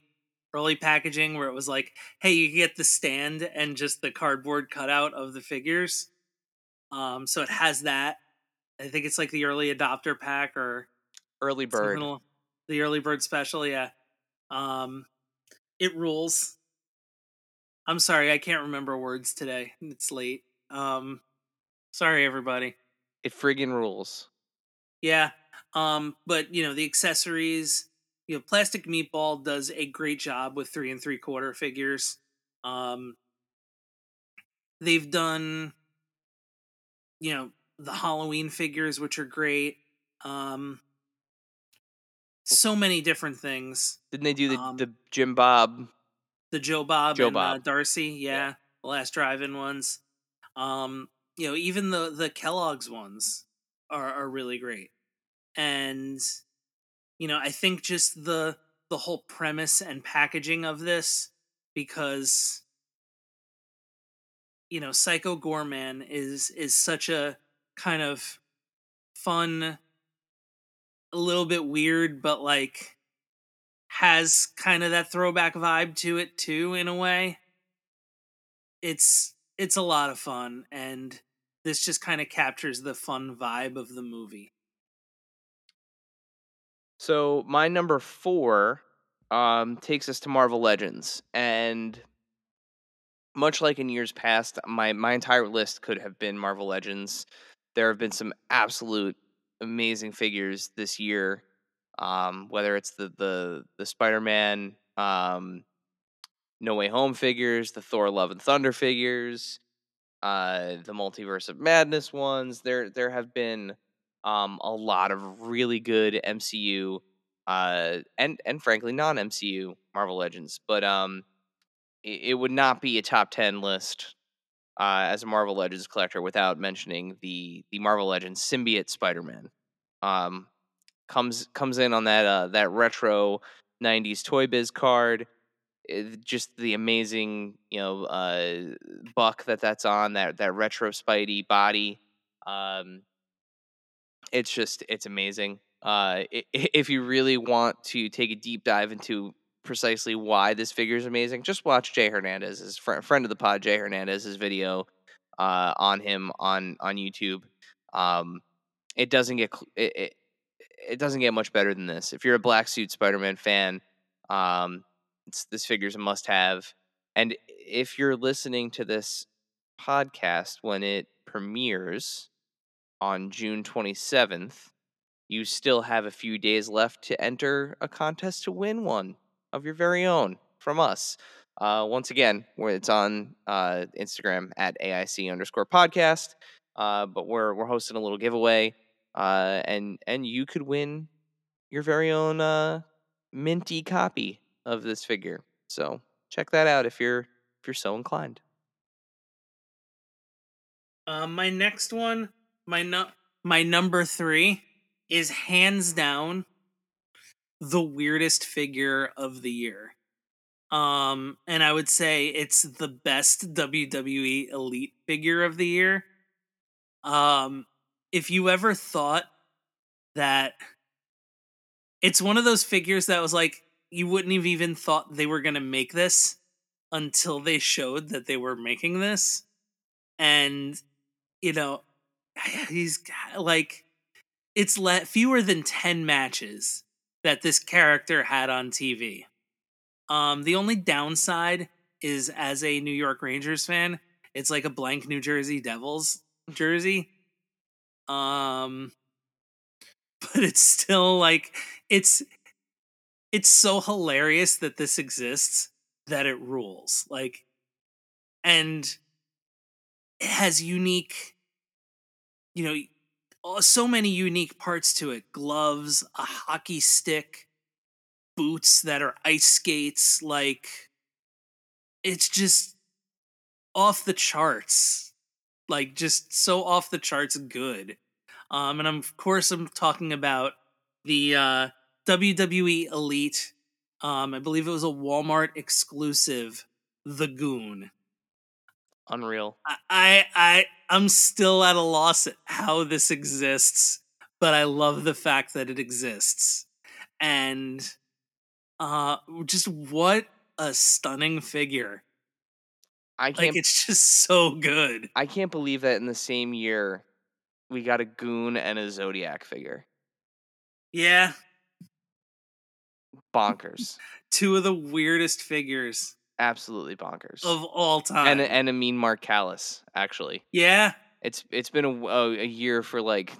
early packaging where it was like, hey, you get the stand and just the cardboard cutout of the figures. Um, so it has that. I think it's like the early adopter pack or early bird. The early bird special, yeah. Um, it rules. I'm sorry, I can't remember words today. It's late. Um, sorry everybody. It friggin' rules. Yeah. Um, but you know the accessories, you know, Plastic Meatball does a great job with three and three quarter figures. Um, they've done, you know, the Halloween figures, which are great. Um, so many different things. Didn't they do the um, the Jim Bob, the Joe Bob, Joe and, Bob, uh, Darcy? Yeah, yeah, the last drive-in ones. Um, you know, even the the Kellogg's ones are are really great, and you know, I think just the the whole premise and packaging of this because you know, Psycho Goreman is is such a kind of fun a little bit weird but like has kind of that throwback vibe to it too in a way. It's it's a lot of fun and this just kind of captures the fun vibe of the movie. So my number four um, takes us to Marvel Legends, and much like in years past, my my entire list could have been Marvel Legends. There have been some absolute amazing figures this year. Um, whether it's the the the Spider Man, um, No Way Home figures, the Thor Love and Thunder figures, uh, the Multiverse of Madness ones. There there have been um, a lot of really good MCU uh, and and frankly non MCU Marvel Legends, but um, it, it, would not be a top ten list uh, as a Marvel Legends collector without mentioning the the Marvel Legends symbiote Spider Man. Um, comes comes in on that uh, that retro '90s Toy Biz card. It, just the amazing, you know, uh, buck that that's on that that retro Spidey body. Um, it's just it's amazing. Uh, if you really want to take a deep dive into precisely why this figure is amazing, just watch Jay Hernandez's fr- friend of the pod, Jay Hernandez's video uh, on him on on YouTube. Um, it doesn't get it, it, it doesn't get much better than this. If you're a black suit Spider-Man fan, um, this figure's a must-have. And if you're listening to this podcast when it premieres, on June 27th, you still have a few days left to enter a contest to win one of your very own from us. Uh, once again, it's on uh, Instagram at AIC underscore podcast. Uh, but we're we're hosting a little giveaway, uh, and and you could win your very own uh, minty copy of this figure. So check that out if you're if you're so inclined. Uh, my next one my no- my number three is hands down the weirdest figure of the year. Um, and I would say it's the best WWE Elite figure of the year. Um, if you ever thought that it's one of those figures that was like you wouldn't have even thought they were going to make this until they showed that they were making this and you know he's got, like it's let fewer than 10 matches that this character had on TV. Um the only downside is as a New York Rangers fan, it's like a blank New Jersey Devils jersey. Um but it's still like it's it's so hilarious that this exists that it rules. Like and it has unique you know so many unique parts to it. Gloves a hockey stick boots that are ice skates like it's just off the charts. Like just so off the charts good. Um and I'm, of course i'm talking about the uh wwe elite. Um i believe it was a walmart exclusive the goon Unreal. I, I I'm still at a loss at how this exists, but I love the fact that it exists. And uh just what a stunning figure. I can't Like it's just so good. I can't believe that in the same year we got a goon and a zodiac figure. Yeah, Bonkers. two of the weirdest figures Absolutely bonkers. of all time. and a- and a mean Mark Callous actually. yeah, It's it's been a, a year for like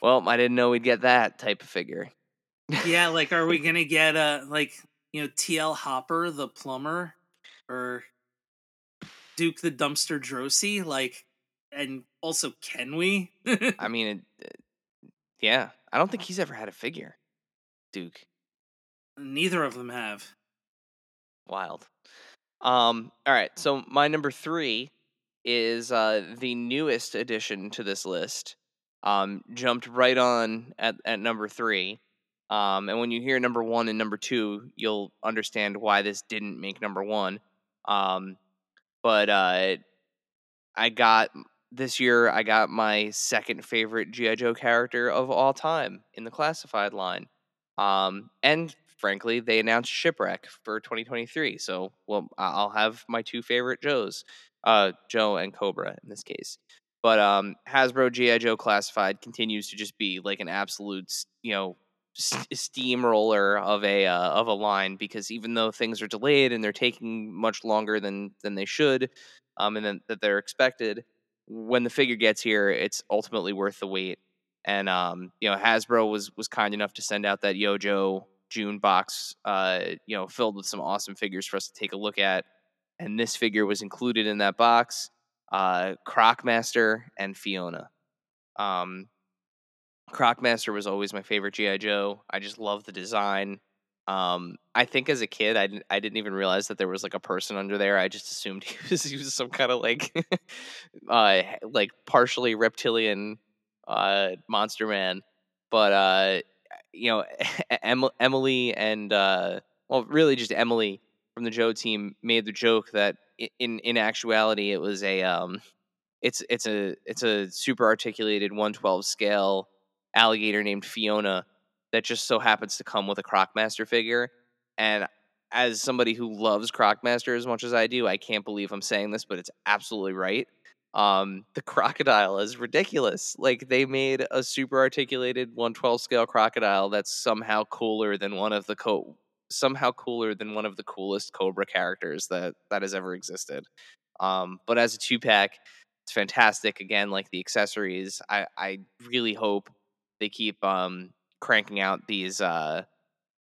well, I didn't know we'd get that type of figure. yeah, like are we going to get a like, you know, TL Hopper the plumber or Duke the dumpster Droese like and also can we? I mean, it, it- yeah, I don't think he's ever had a figure. Duke, Neither of them have. Wild. Um, all right, so my number three is uh, the newest addition to this list. Um, jumped right on at, at number three. Um, and when you hear number one and number two, you'll understand why this didn't make number one. Um, but uh, I got this year. I got my second favorite GI Joe character of all time in the classified line. Um, and frankly, they announced Shipwreck for 2023. So, well, I'll have my two favorite Joes, uh, Joe and Cobra in this case. But um, Hasbro GI Joe Classified continues to just be like an absolute, you know, steamroller of a uh, of a line because even though things are delayed and they're taking much longer than than they should, um, and then that they're expected, when the figure gets here, it's ultimately worth the wait. And um, you know, Hasbro was was kind enough to send out that Yojo June box, uh, you know, filled with some awesome figures for us to take a look at. And this figure was included in that box. Uh, Crocmaster and Fiona. Um, Crocmaster was always my favorite GI Joe. I just love the design. Um, I think as a kid, I didn't, I didn't even realize that there was like a person under there. I just assumed he was he was some kind of like, uh, like partially reptilian, uh, monster man. But uh, you know, Emily and uh, well, really just Emily from the Joe team made the joke that in in actuality it was a um, it's it's a it's a super articulated 112 scale alligator named Fiona that just so happens to come with a Crocmaster figure. And as somebody who loves Crocmaster as much as I do, I can't believe I'm saying this, but it's absolutely right. Um, the crocodile is ridiculous. Like they made a super articulated 112 scale crocodile that's somehow cooler than one of the co somehow cooler than one of the coolest Cobra characters that that has ever existed. Um, but as a two pack, it's fantastic. Again, like the accessories, I I really hope they keep um cranking out these uh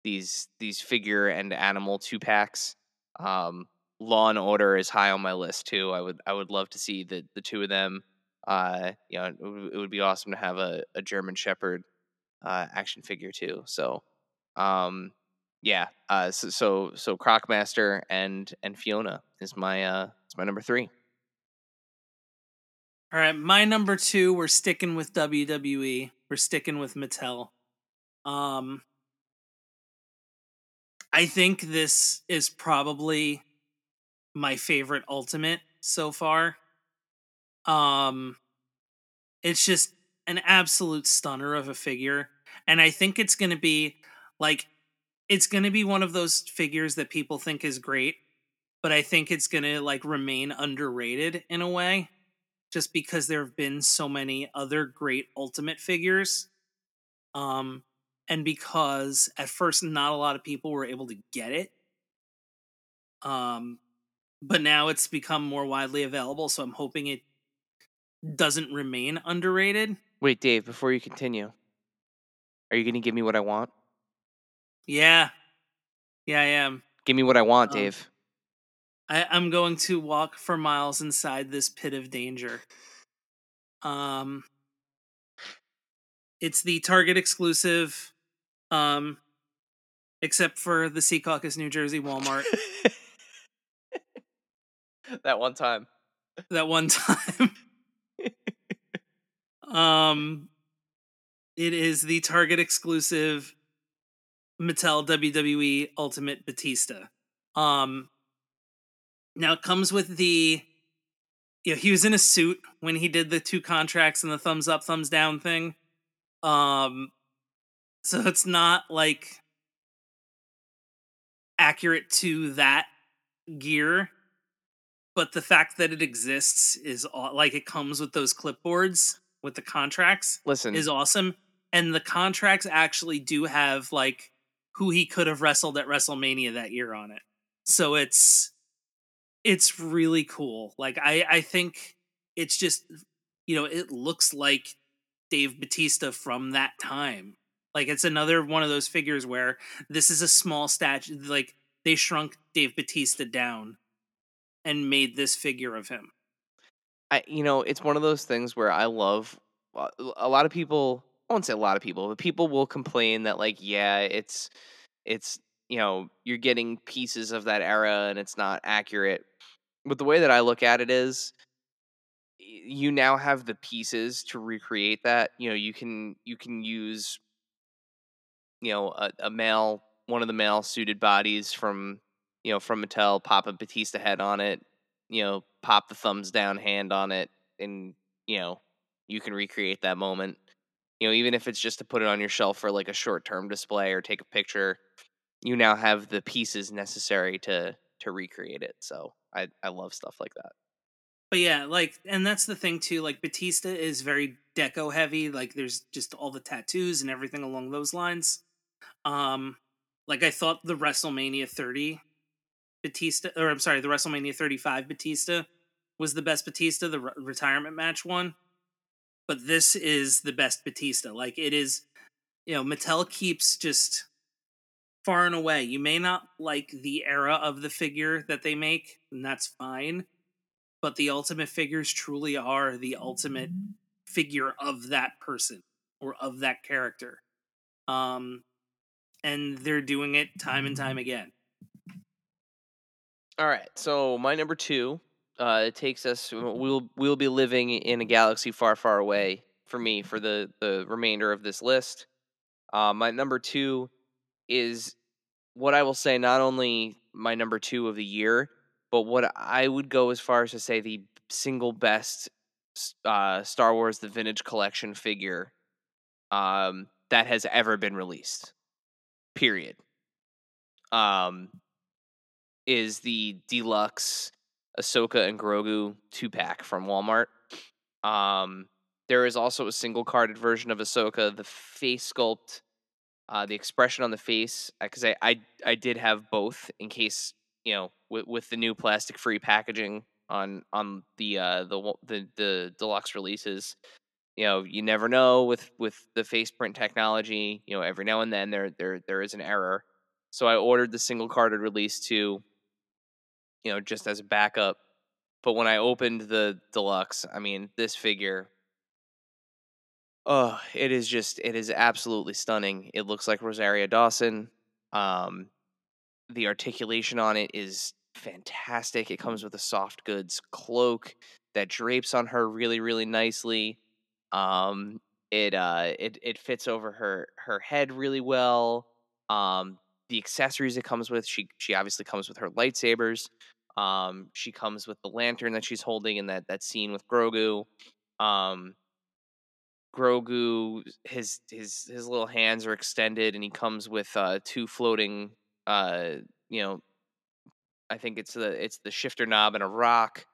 these these figure and animal two packs. Um, Law and Order is high on my list too. I would I would love to see the the two of them. Uh, you know, it would, be awesome to have a, a German Shepherd uh, action figure too. So, um, yeah. Uh, so so so Crocmaster and and Fiona is my uh is my number three. All right, my number two, we're sticking with WWE. We're sticking with Mattel. Um, I think this is probably my favorite Ultimate so far. Um, it's just an absolute stunner of a figure. And I think it's going to be like it's going to be one of those figures that people think is great, but I think it's going to like remain underrated in a way just because there have been so many other great ultimate figures. Um and because at first not a lot of people were able to get it. Um but now it's become more widely available, so I'm hoping it doesn't remain underrated. Wait, Dave, before you continue, are you going to give me what I want? Yeah. Yeah, I am. Give me what I want, Um, Dave. I, I'm going to walk for miles inside this pit of danger. Um, it's the Target exclusive, um, except for the Secaucus, New Jersey Walmart. that one time. that one time. um, it is the Target exclusive Mattel WWE Ultimate Batista. Um, now it comes with the, you know, he was in a suit when he did the two contracts and the thumbs up, thumbs down thing. Um, so it's not like accurate to that gear but the fact that it exists is like it comes with those clipboards with the contracts Listen, is awesome and the contracts actually do have like who he could have wrestled at WrestleMania that year on it. So it's it's really cool. Like i i think it's just you know it looks like Dave Batista from that time. Like it's another one of those figures where this is a small statue like they shrunk Dave Batista down and made this figure of him. I you know, it's one of those things where I love uh, a lot of people, I won't say a lot of people, but people will complain that like, yeah, it's it's you know, you're getting pieces of that era and it's not accurate. But the way that I look at it is you now have the pieces to recreate that. You know, you can you can use you know, a, a male one of the male suited bodies from you know, from Mattel, pop a Batista head on it, you know, pop the thumbs down hand on it, and you know, you can recreate that moment. You know, even if it's just to put it on your shelf for like a short term display or take a picture, you now have the pieces necessary to to recreate it. So I I love stuff like that. But yeah, like and that's the thing too, like Batista is very deco heavy, like there's just all the tattoos and everything along those lines. Um like I thought the WrestleMania 30 Batista or I'm sorry, the WrestleMania 35 Batista was the best Batista, the re- retirement match one. But this is the best Batista. Like it is, you know, Mattel keeps just far and away. You may not like the era of the figure that they make, and that's fine. But the ultimate figures truly are the ultimate figure of that person or of that character. Um and they're doing it time and time again. All right, so my number two, uh, it takes us. We'll we'll be living in a galaxy far, far away for me for the the remainder of this list. Uh, my number two is what I will say. Not only my number two of the year, but what I would go as far as to say the single best uh, Star Wars: The Vintage Collection figure um, that has ever been released. Period. Um, is the deluxe Ahsoka and Grogu two pack from Walmart. Um, there is also a single carded version of Ahsoka. The face sculpt, uh, the expression on the face, because I, I I did have both in case you know with with the new plastic free packaging on on the uh the the the deluxe releases. You know, you never know with with the face print technology. You know, every now and then there there there is an error. So I ordered the single carded release too you know, just as a backup. But when I opened the deluxe, I mean, this figure, oh, it is just, it is absolutely stunning. It looks like Rosario Dawson. Um, the articulation on it is fantastic. It comes with a soft goods cloak that drapes on her really, really nicely. Um, it uh, it it fits over her her head really well. Um, the accessories it comes with, she she obviously comes with her lightsabers. Um, she comes with the lantern that she's holding in that that scene with Grogu. Um, Grogu, his his his little hands are extended, and he comes with uh, two floating, uh, you know, I think it's the it's the shifter knob and a rock,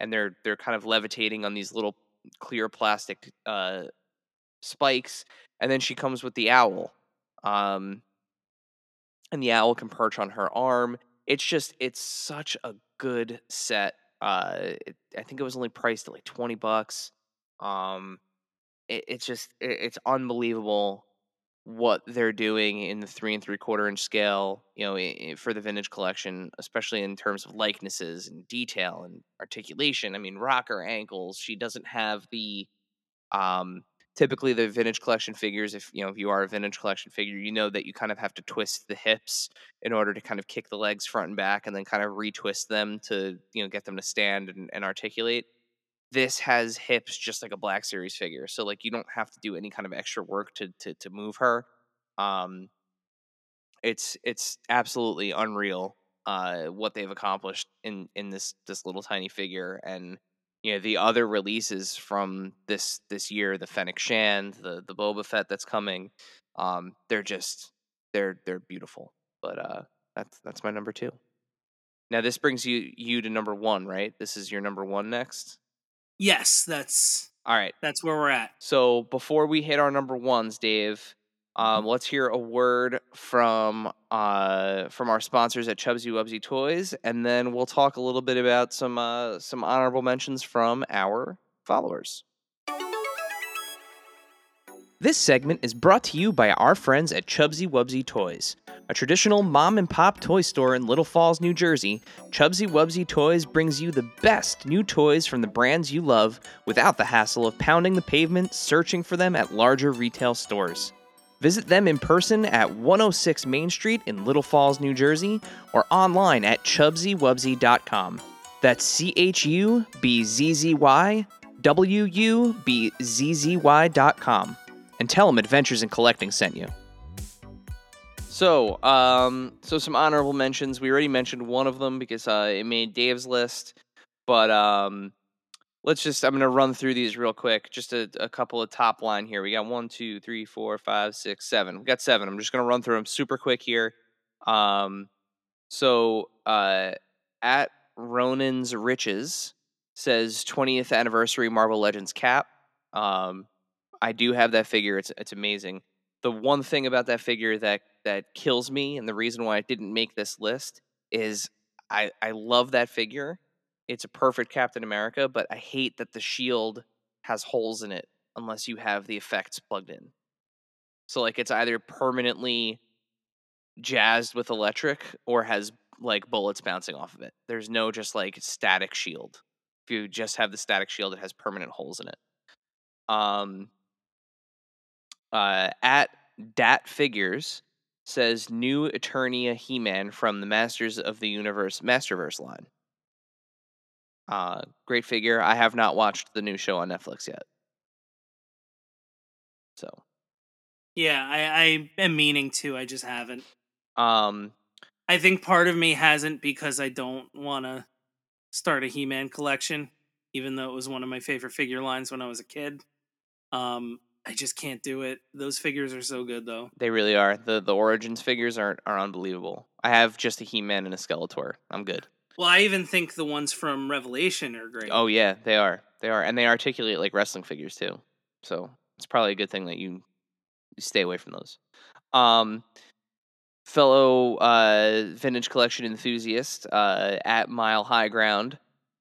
and they're they're kind of levitating on these little clear plastic uh, spikes, and then she comes with the owl, um, and the owl can perch on her arm. It's just it's such a good set. Uh, it, I think it was only priced at like twenty bucks. Um, it, it's just it, it's unbelievable what they're doing in the three and three quarter inch scale, you know, for the vintage collection, especially in terms of likenesses and detail and articulation. I mean, rocker ankles. She doesn't have the um typically the vintage collection figures if you know if you are a vintage collection figure you know that you kind of have to twist the hips in order to kind of kick the legs front and back and then kind of retwist them to you know get them to stand and, and articulate. This has hips just like a black series figure so like you don't have to do any kind of extra work to to, to move her. Um it's it's absolutely unreal uh what they've accomplished in in this this little tiny figure and you know the other releases from this this year the Fennec Shand the the Boba Fett that's coming um they're just they're they're beautiful. But uh that's that's my number 2 now this brings you you to number 1 right? This is your number 1 next? Yes, that's all right. that's where we're at. So before we hit our number ones, Dave, um, let's hear a word from uh, from our sponsors at Chubsy Wubsy Toys, and then we'll talk a little bit about some uh, some honorable mentions from our followers. This segment is brought to you by our friends at Chubsy Wubsy Toys. A traditional mom and pop toy store in Little Falls, New Jersey, Chubsy Wubsy Toys brings you the best new toys from the brands you love without the hassle of pounding the pavement searching for them at larger retail stores. Visit them in person at 106 Main Street in Little Falls, New Jersey, or online at chubsywubsy.com. That's C H U B Z Z Y W U B Z Z Y.com. And tell them Adventures in Collecting sent you. So, um, so some honorable mentions. We already mentioned one of them because uh, it made Dave's list, but um, let's just. I'm gonna run through these real quick. Just a, a couple of top line here. We got one, two, three, four, five, six, seven. We got seven. I'm just gonna run through them super quick here. Um, so uh, at Ronan's Riches says 20th anniversary Marvel Legends cap. Um, I do have that figure. It's it's amazing. The one thing about that figure that that kills me, and the reason why I didn't make this list is I I love that figure. It's a perfect Captain America, but I hate that the shield has holes in it unless you have the effects plugged in. So like it's either permanently jazzed with electric or has like bullets bouncing off of it. There's no just like static shield. If you just have the static shield, it has permanent holes in it. Um, uh, at Dat Figures says new Eternia He Man from the Masters of the Universe Masterverse line. Uh, great figure. I have not watched the new show on Netflix yet. So, Yeah, I, I am meaning to. I just haven't. um, I think part of me hasn't because I don't want to start a He-Man collection, even though it was one of my favorite figure lines when I was a kid. Um, I just can't do it. Those figures are so good, though. they really are. the The Origins figures are are unbelievable. I have just a He Man and a Skeletor. I'm good. Well, I even think the ones from Revelation are great. Oh yeah, they are. They are, and they articulate like wrestling figures too. So it's probably a good thing that you stay away from those. Um, fellow uh, vintage collection enthusiast uh, at Mile High Ground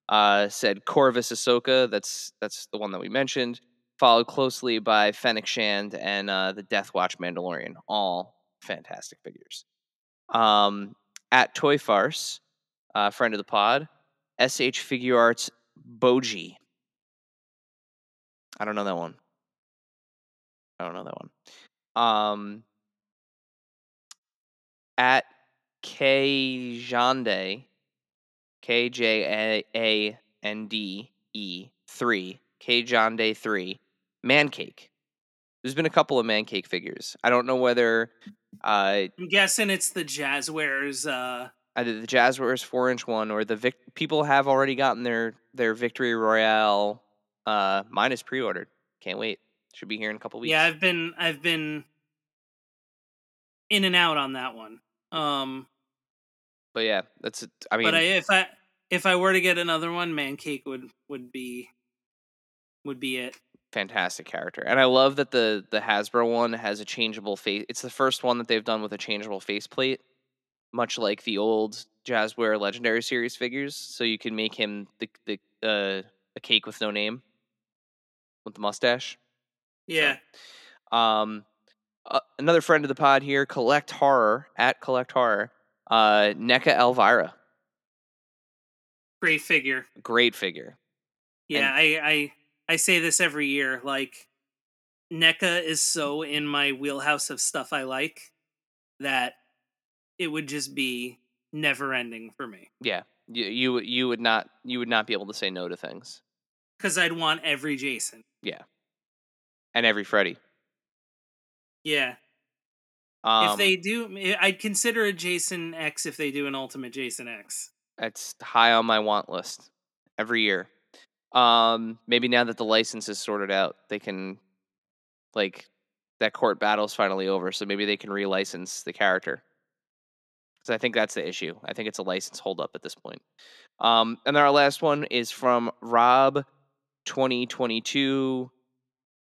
uh, said Corvus Ahsoka. That's that's the one that we mentioned. Followed closely by Fennec Shand and uh, the Death Watch Mandalorian. All fantastic figures. Um, at Toy Farce, uh, friend of the pod, SH Figure Arts Bojji. I don't know that one. I don't know that one. Um, at K Jande, K J A N D E three, K Jande three, Man Cake. There's been a couple of Man Cake figures. I don't know whether uh, I'm guessing it's the Jazwares. Uh, either the Jazwares four inch one or the Vic- people have already gotten their their Victory Royale. Uh, mine is pre ordered. Can't wait. Should be here in a couple weeks. Yeah, I've been I've been in and out on that one. Um, but yeah, that's. it. I mean, but I, if I if I were to get another one, Man Cake would would be would be it. fantastic character, and I love that the the Hasbro one has a changeable face. It's the first one that they've done with a changeable faceplate, much like the old Jazware Legendary Series figures. So you can make him the the uh, a cake with no name with the mustache. Yeah, Um, uh, another friend of the pod here, Collect Horror at Collect Horror. Uh, NECA Elvira, great figure. great figure. Yeah, I I I say this every year. Like NECA is so in my wheelhouse of stuff I like that it would just be never ending for me. Yeah, you you you would not you would not be able to say no to things. Because I'd want every Jason. Yeah. And every Freddy. Yeah. Um, if they do, I'd consider a Jason X if they do an Ultimate Jason X. It's high on my want list every year. Um, maybe now that the license is sorted out, they can like that court battle's finally over, so maybe they can relicense the character. Because I think that's the issue. I think it's a license holdup at this point. Um, and then our last one is from Rob twenty twenty two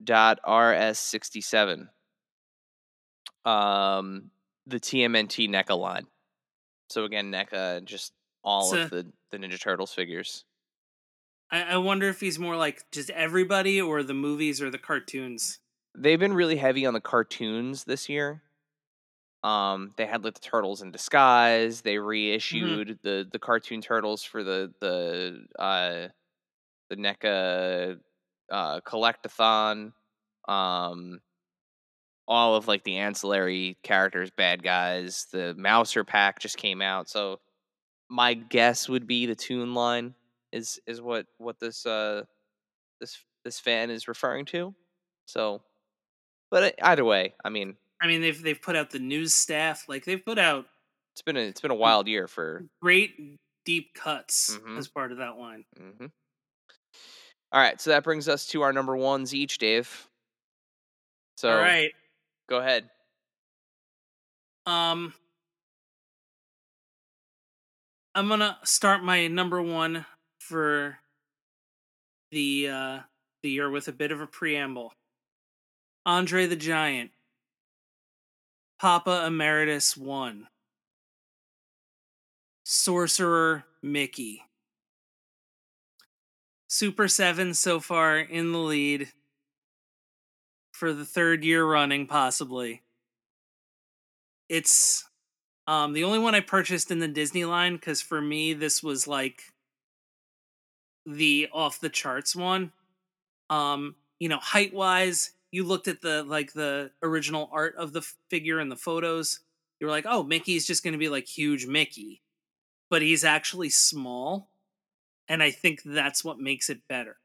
dot RS sixty seven. Um, the TMNT NECA line. So again, NECA just all So- of the the Ninja Turtles figures. I, I wonder if he's more like just everybody or the movies or the cartoons. They've been really heavy on the cartoons this year. Um, they had like the Turtles in Disguise. They reissued the the cartoon Turtles for the the uh the NECA uh collectathon. Um, all of like the ancillary characters, bad guys. The Mouser pack just came out, so my guess would be the Toon line is is what what this uh this this fan is referring to. So, but uh, either way, I mean, I mean, they've they've put out the news staff, like they've put out it's been a it's been a wild year for. great deep cuts Mhm. as part of that line. hmm All right, so that brings us to our number ones each, Dave. So, All right. go ahead. Um I'm gonna start my number one for the uh the year with a bit of a preamble. Andre the Giant. Papa Emeritus one. Sorcerer Mickey. Super 7 so far in the lead for the third year running, possibly. It's um the only one I purchased in the Disney line because for me this was like the off the charts one. Um, you know, height wise, you looked at the like the original art of the figure and the photos. You were like, oh, Mickey's just gonna be like huge Mickey, but he's actually small, and I think that's what makes it better.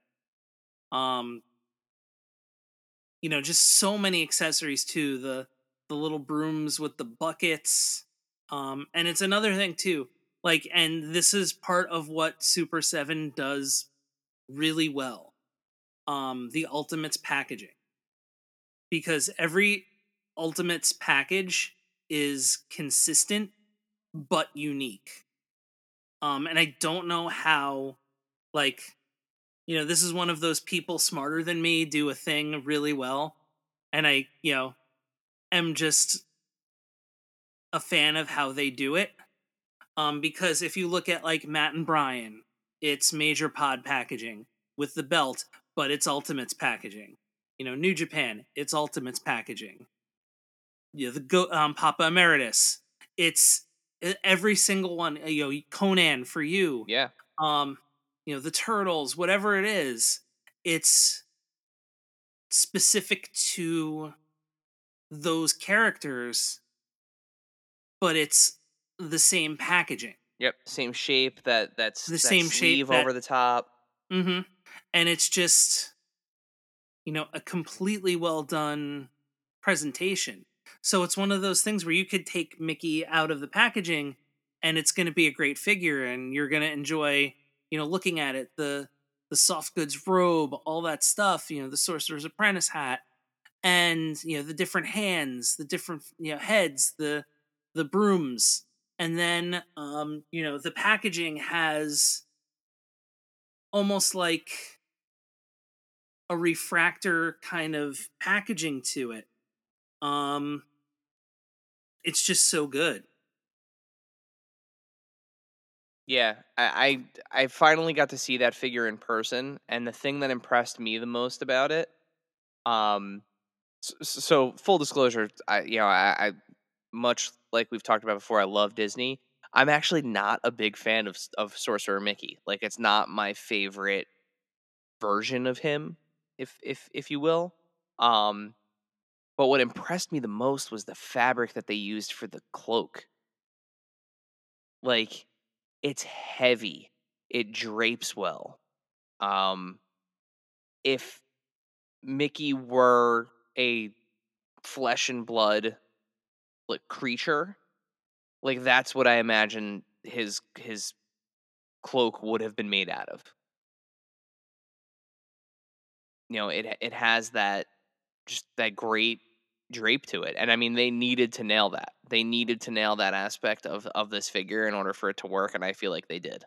Um, you know, just so many accessories too. The the little brooms with the buckets. Um, and it's another thing too. Like, and this is part of what Super 7 does really well. Um, the Ultimates packaging. Because every Ultimates package is consistent but unique. Um, and I don't know how, like, you know, this is one of those people smarter than me do a thing really well. And I, you know, am just a fan of how they do it. Um, because if you look at like Matt and Brian, it's major pod packaging with the belt, but it's Ultimates packaging. You know, New Japan, it's Ultimates packaging. You know, the go um, Papa Emeritus, it's every single one. You know, Conan for you, Yeah, um, you know, the turtles, whatever it is, it's specific to those characters, but it's the same packaging. yep, same shape. That that's The that same shape that- over the top. Mm-hmm. And it's just, you know, a completely well done presentation. So it's one of those things where you could take Mickey out of the packaging and it's going to be a great figure and you're going to enjoy, you know, looking at it. The the soft goods robe, all that stuff, you know, the sorcerer's apprentice hat. and you know the different hands, the different you know heads, the the brooms, and then um, you know the packaging has almost like a refractor kind of packaging to it. Um, it's just so good. Yeah, I, I I finally got to see that figure in person, and the thing that impressed me the most about it, um, so, so full disclosure, I you know I, I much like we've talked about before, I love Disney. I'm actually not a big fan of of Sorcerer Mickey. Like it's not my favorite version of him, if if if you will. Um, but what impressed me the most was the fabric that they used for the cloak. Like it's heavy. It drapes well. Um if Mickey were a flesh and blood like creature, like that's what I imagine his his cloak would have been made out of. You know, it it has that just that great drape to it. And I mean they needed to nail that. They needed to nail that aspect of of this figure in order for it to work and I feel like they did.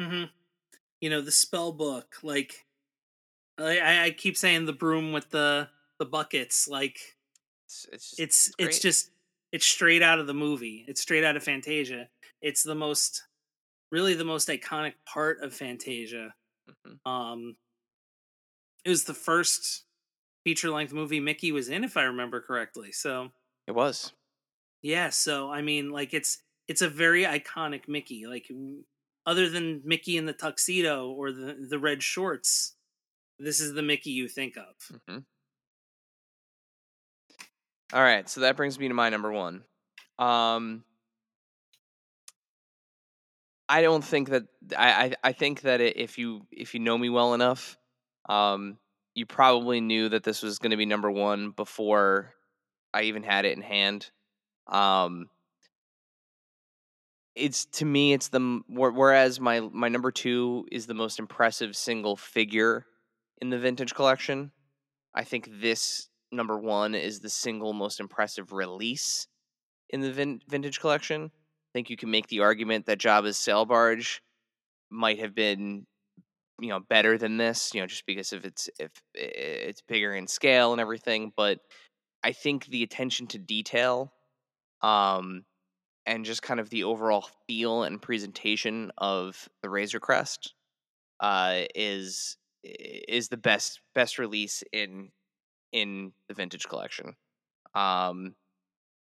Mhm. You know, the spell book like I I keep saying the broom with the the buckets like It's it's just, it's great. it's just it's straight out of the movie. It's straight out of Fantasia. It's the most really the most iconic part of Fantasia. Mhm. Um it was the first feature length movie Mickey was in if I remember correctly. So, It was. yeah, so I mean like it's it's a very iconic Mickey. Like other than Mickey in the tuxedo or the the red shorts, this is the Mickey you think of. Mhm. All right, so that brings me to my number one. Um, I don't think that I, I I think that if you if you know me well enough, um, you probably knew that this was going to be number one before I even had it in hand. Um, it's to me, it's the whereas my my number two is the most impressive single figure in the vintage collection. I think this number one is the single most impressive release in the vin- vintage collection. I think you can make the argument that Jabba's sail barge might have been, you know, better than this. You know, just because of its if it's bigger in scale and everything. But I think the attention to detail, um, and just kind of the overall feel and presentation of the Razor Crest, uh, is is the best best release in in the vintage collection. Um,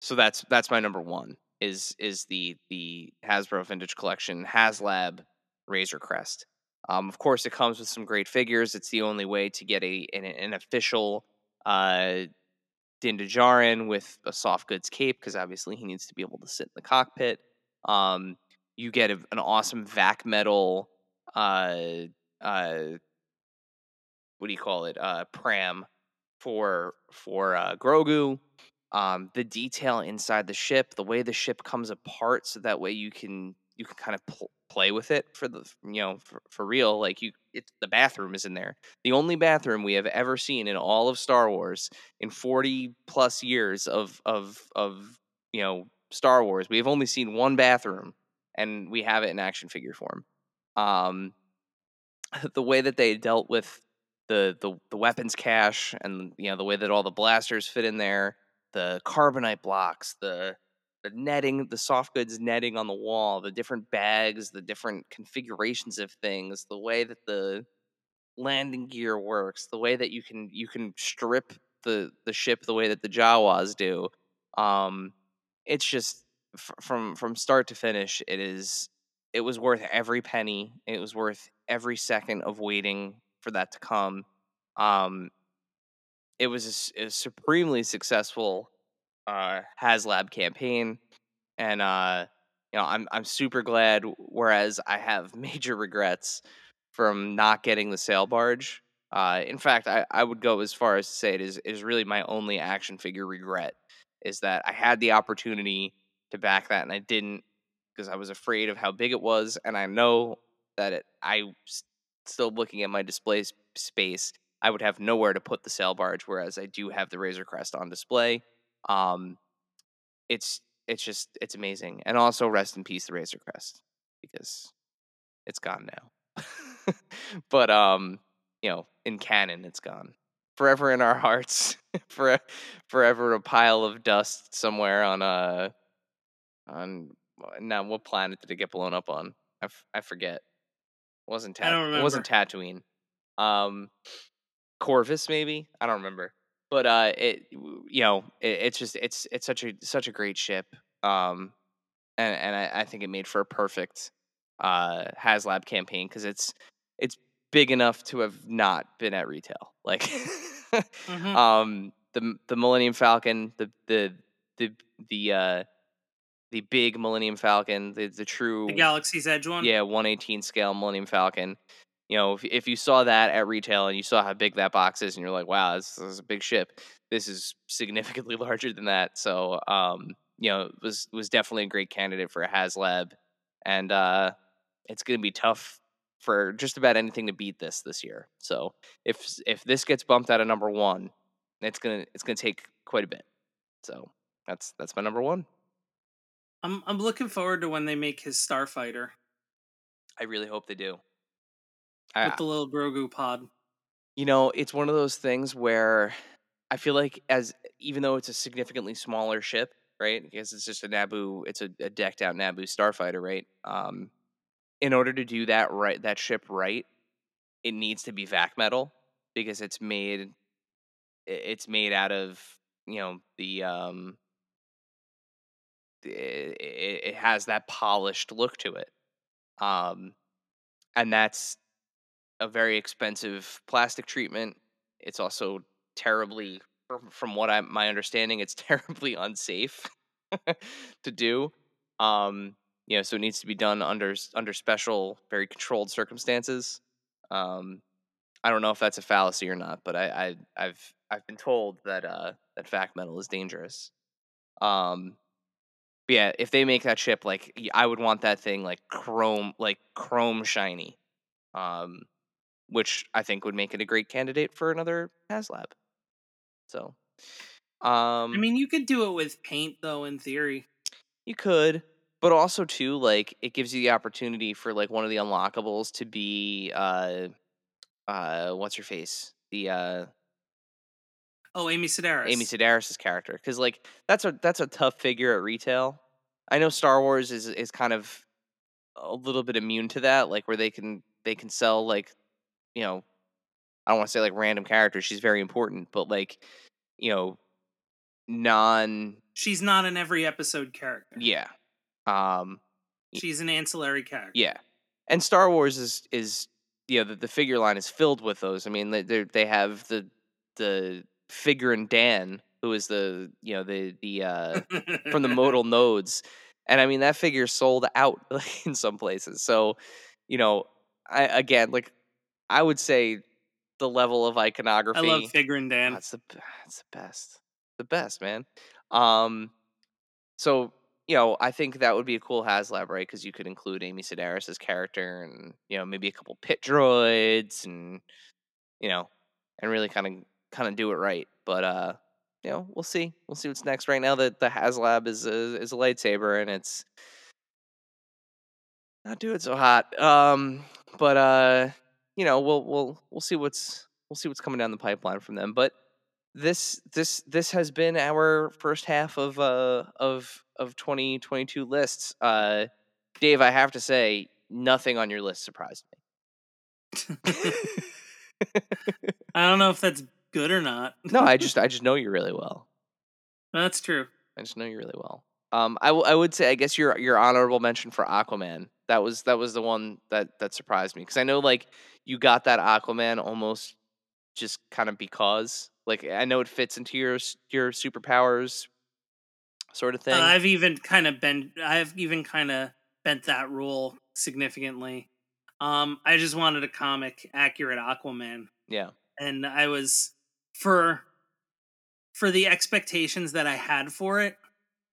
so that's that's my number one is is the the Hasbro Vintage Collection HasLab Razor Crest. Um, of course, it comes with some great figures. It's the only way to get a an, an official uh, Din Djarin with a soft goods cape because obviously he needs to be able to sit in the cockpit. Um, you get a, an awesome vac metal uh, uh, what do you call it uh pram for for uh grogu um the detail inside the ship the way the ship comes apart so that way you can you can kind of pl- play with it for the you know for, for real like you it's the bathroom is in there. The only bathroom we have ever seen in all of star wars in 40 plus years of of of you know star wars we have only seen one bathroom and we have it in action figure form. Um the way that they dealt with the the the weapons cache and you know the way that all the blasters fit in there, the carbonite blocks, the the netting, the soft goods netting on the wall, the different bags, the different configurations of things, the way that the landing gear works, the way that you can you can strip the the ship the way that the Jawas do. Um, it's just f- from from start to finish, it is it was worth every penny. It was worth every second of waiting for that to come. Um, it was a a, supremely successful uh, HasLab campaign, and uh, you know I'm I'm super glad. Whereas I have major regrets from not getting the sail barge. Uh, in fact, I, I would go as far as to say it is is really my only action figure regret is that I had the opportunity to back that and I didn't because I was afraid of how big it was, and I know that it, I still looking at my display space. I would have nowhere to put the sail barge, whereas I do have the Razor Crest on display. Um, it's it's just it's amazing, and also rest in peace the Razor Crest because it's gone now. but um, you know, in canon, it's gone forever in our hearts, for forever a pile of dust somewhere on a on now what planet did it get blown up on? I, f- I forget. It wasn't I don't Tat- it wasn't Tatooine. Um, Corvus maybe I don't remember. But uh, it you know it, it's just it's it's such a such a great ship. Um, and and I, I think it made for a perfect uh HasLab campaign because it's it's big enough to have not been at retail. Like, Mhm. um, the the Millennium Falcon, the the the the uh the big Millennium Falcon, the the true the Galaxy's Edge one. yeah 118 scale Millennium Falcon. You know, if if you saw that at retail and you saw how big that box is, and you're like, wow, this, this is a big ship. This is significantly larger than that. So, um, you know, it was was definitely a great candidate for a HasLab, and uh, it's going to be tough for just about anything to beat this this year. So, if if this gets bumped out of number one, it's gonna it's gonna take quite a bit. So that's that's my number one. I'm I'm looking forward to when they make his Starfighter I really hope they do. I, with the little Grogu pod. You know, it's one of those things where I feel like as even though it's a significantly smaller ship, right? Because it's just a Naboo, it's a, a decked out Naboo starfighter, right? Um, in order to do that right, that ship right, it needs to be vac metal because it's made, it's made out of you know the um, it, it has that polished look to it, um, and that's a very expensive plastic treatment. It's also terribly, from, what I my understanding, it's terribly unsafe to do. Um, you know, so it needs to be done under under special, very controlled circumstances. Um, I don't know if that's a fallacy or not, but I, I I've I've been told that uh, that vac metal is dangerous. Um, but yeah, if they make that ship like I would want that thing like chrome like chrome shiny. Um, which I think would make it a great candidate for another HasLab. So, um, I mean, you could do it with paint though. In theory, you could, but also too, like it gives you the opportunity for like one of the unlockables to be, uh, uh, what's her face, the uh, oh, Amy Sedaris. Amy Sedaris' character, because like that's a that's a tough figure at retail. I know Star Wars is is kind of a little bit immune to that, like where they can they can sell like you know I don't want to say like random characters. She's very important, but like you know non She's not an every episode character. yeah um She's an ancillary character. yeah and Star Wars is is you know the, the figure line is filled with those. I mean they they they have the the Figrin D'an who is the you know the the uh from the modal nodes and i mean that figure sold out like, in some places so you know i again like i would say the level of iconography I love Figrin D'an. that's the that's the best the best man um so you know i think that would be a cool haslab right because you could include amy sedaris's character and you know maybe a couple pit droids and you know and really kind of kind of do it right but uh you know, we'll see. We'll see what's next. Right now, the the HasLab is a is a lightsaber, and it's not doing so hot. Um, but uh, you know, we'll we'll we'll see what's we'll see what's coming down the pipeline from them. But this this this has been our first half of uh of of 2022 lists. Uh, Dave, I have to say, nothing on your list surprised me. I don't know if that's good or not. no, I just I just know you really well. That's true. I just know you really well. Um, I, w- I would say I guess your your honorable mention for Aquaman. That was that was the one that that surprised me because I know like you got that Aquaman almost just kind of because like I know it fits into your your superpowers sort of thing. Uh, I've even kind of been. I've even kind of bent that rule significantly. Um, I just wanted a comic accurate Aquaman, yeah, and I was for for the expectations that I had for it,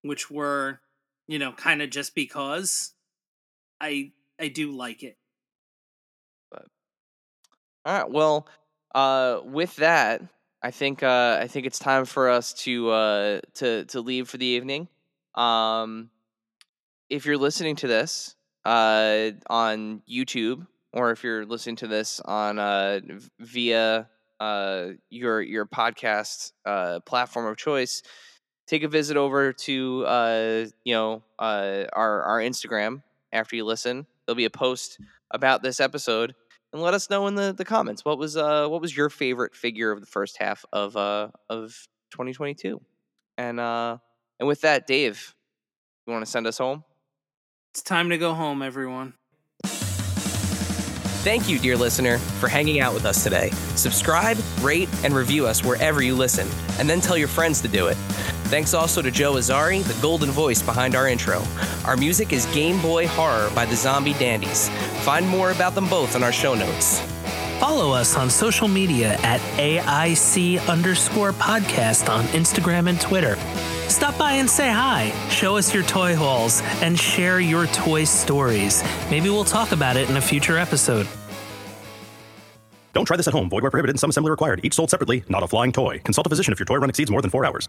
which were, you know, kind of just because. I I do like it. But all right. Well, uh, with that, I think uh, I think it's time for us to uh, to to leave for the evening. Um, if you're listening to this uh, on YouTube, or if you're listening to this on uh, via uh, your your podcast uh, platform of choice, take a visit over to uh, you know uh, our our Instagram after you listen. There'll be a post about this episode, and let us know in the, the comments what was uh what was your favorite figure of the first half of uh of 2022. And uh and with that, Dave, you want to send us home? It's time to go home, everyone. Thank you, dear listener, for hanging out with us today. Subscribe, rate, and review us wherever you listen, and then tell your friends to do it. Thanks also to Joe Azzari, the golden voice behind our intro. Our music is Game Boy Horror by the Zombie Dandies. Find more about them both in our show notes. Follow us on social media at AIC underscore podcast on Instagram and Twitter. Stop by and say hi, show us your toy hauls, and share your toy stories. Maybe we'll talk about it in a future episode. Don't try this at home. Void where prohibited and some assembly required. Each sold separately, not a flying toy. Consult a physician if your toy run exceeds more than four hours.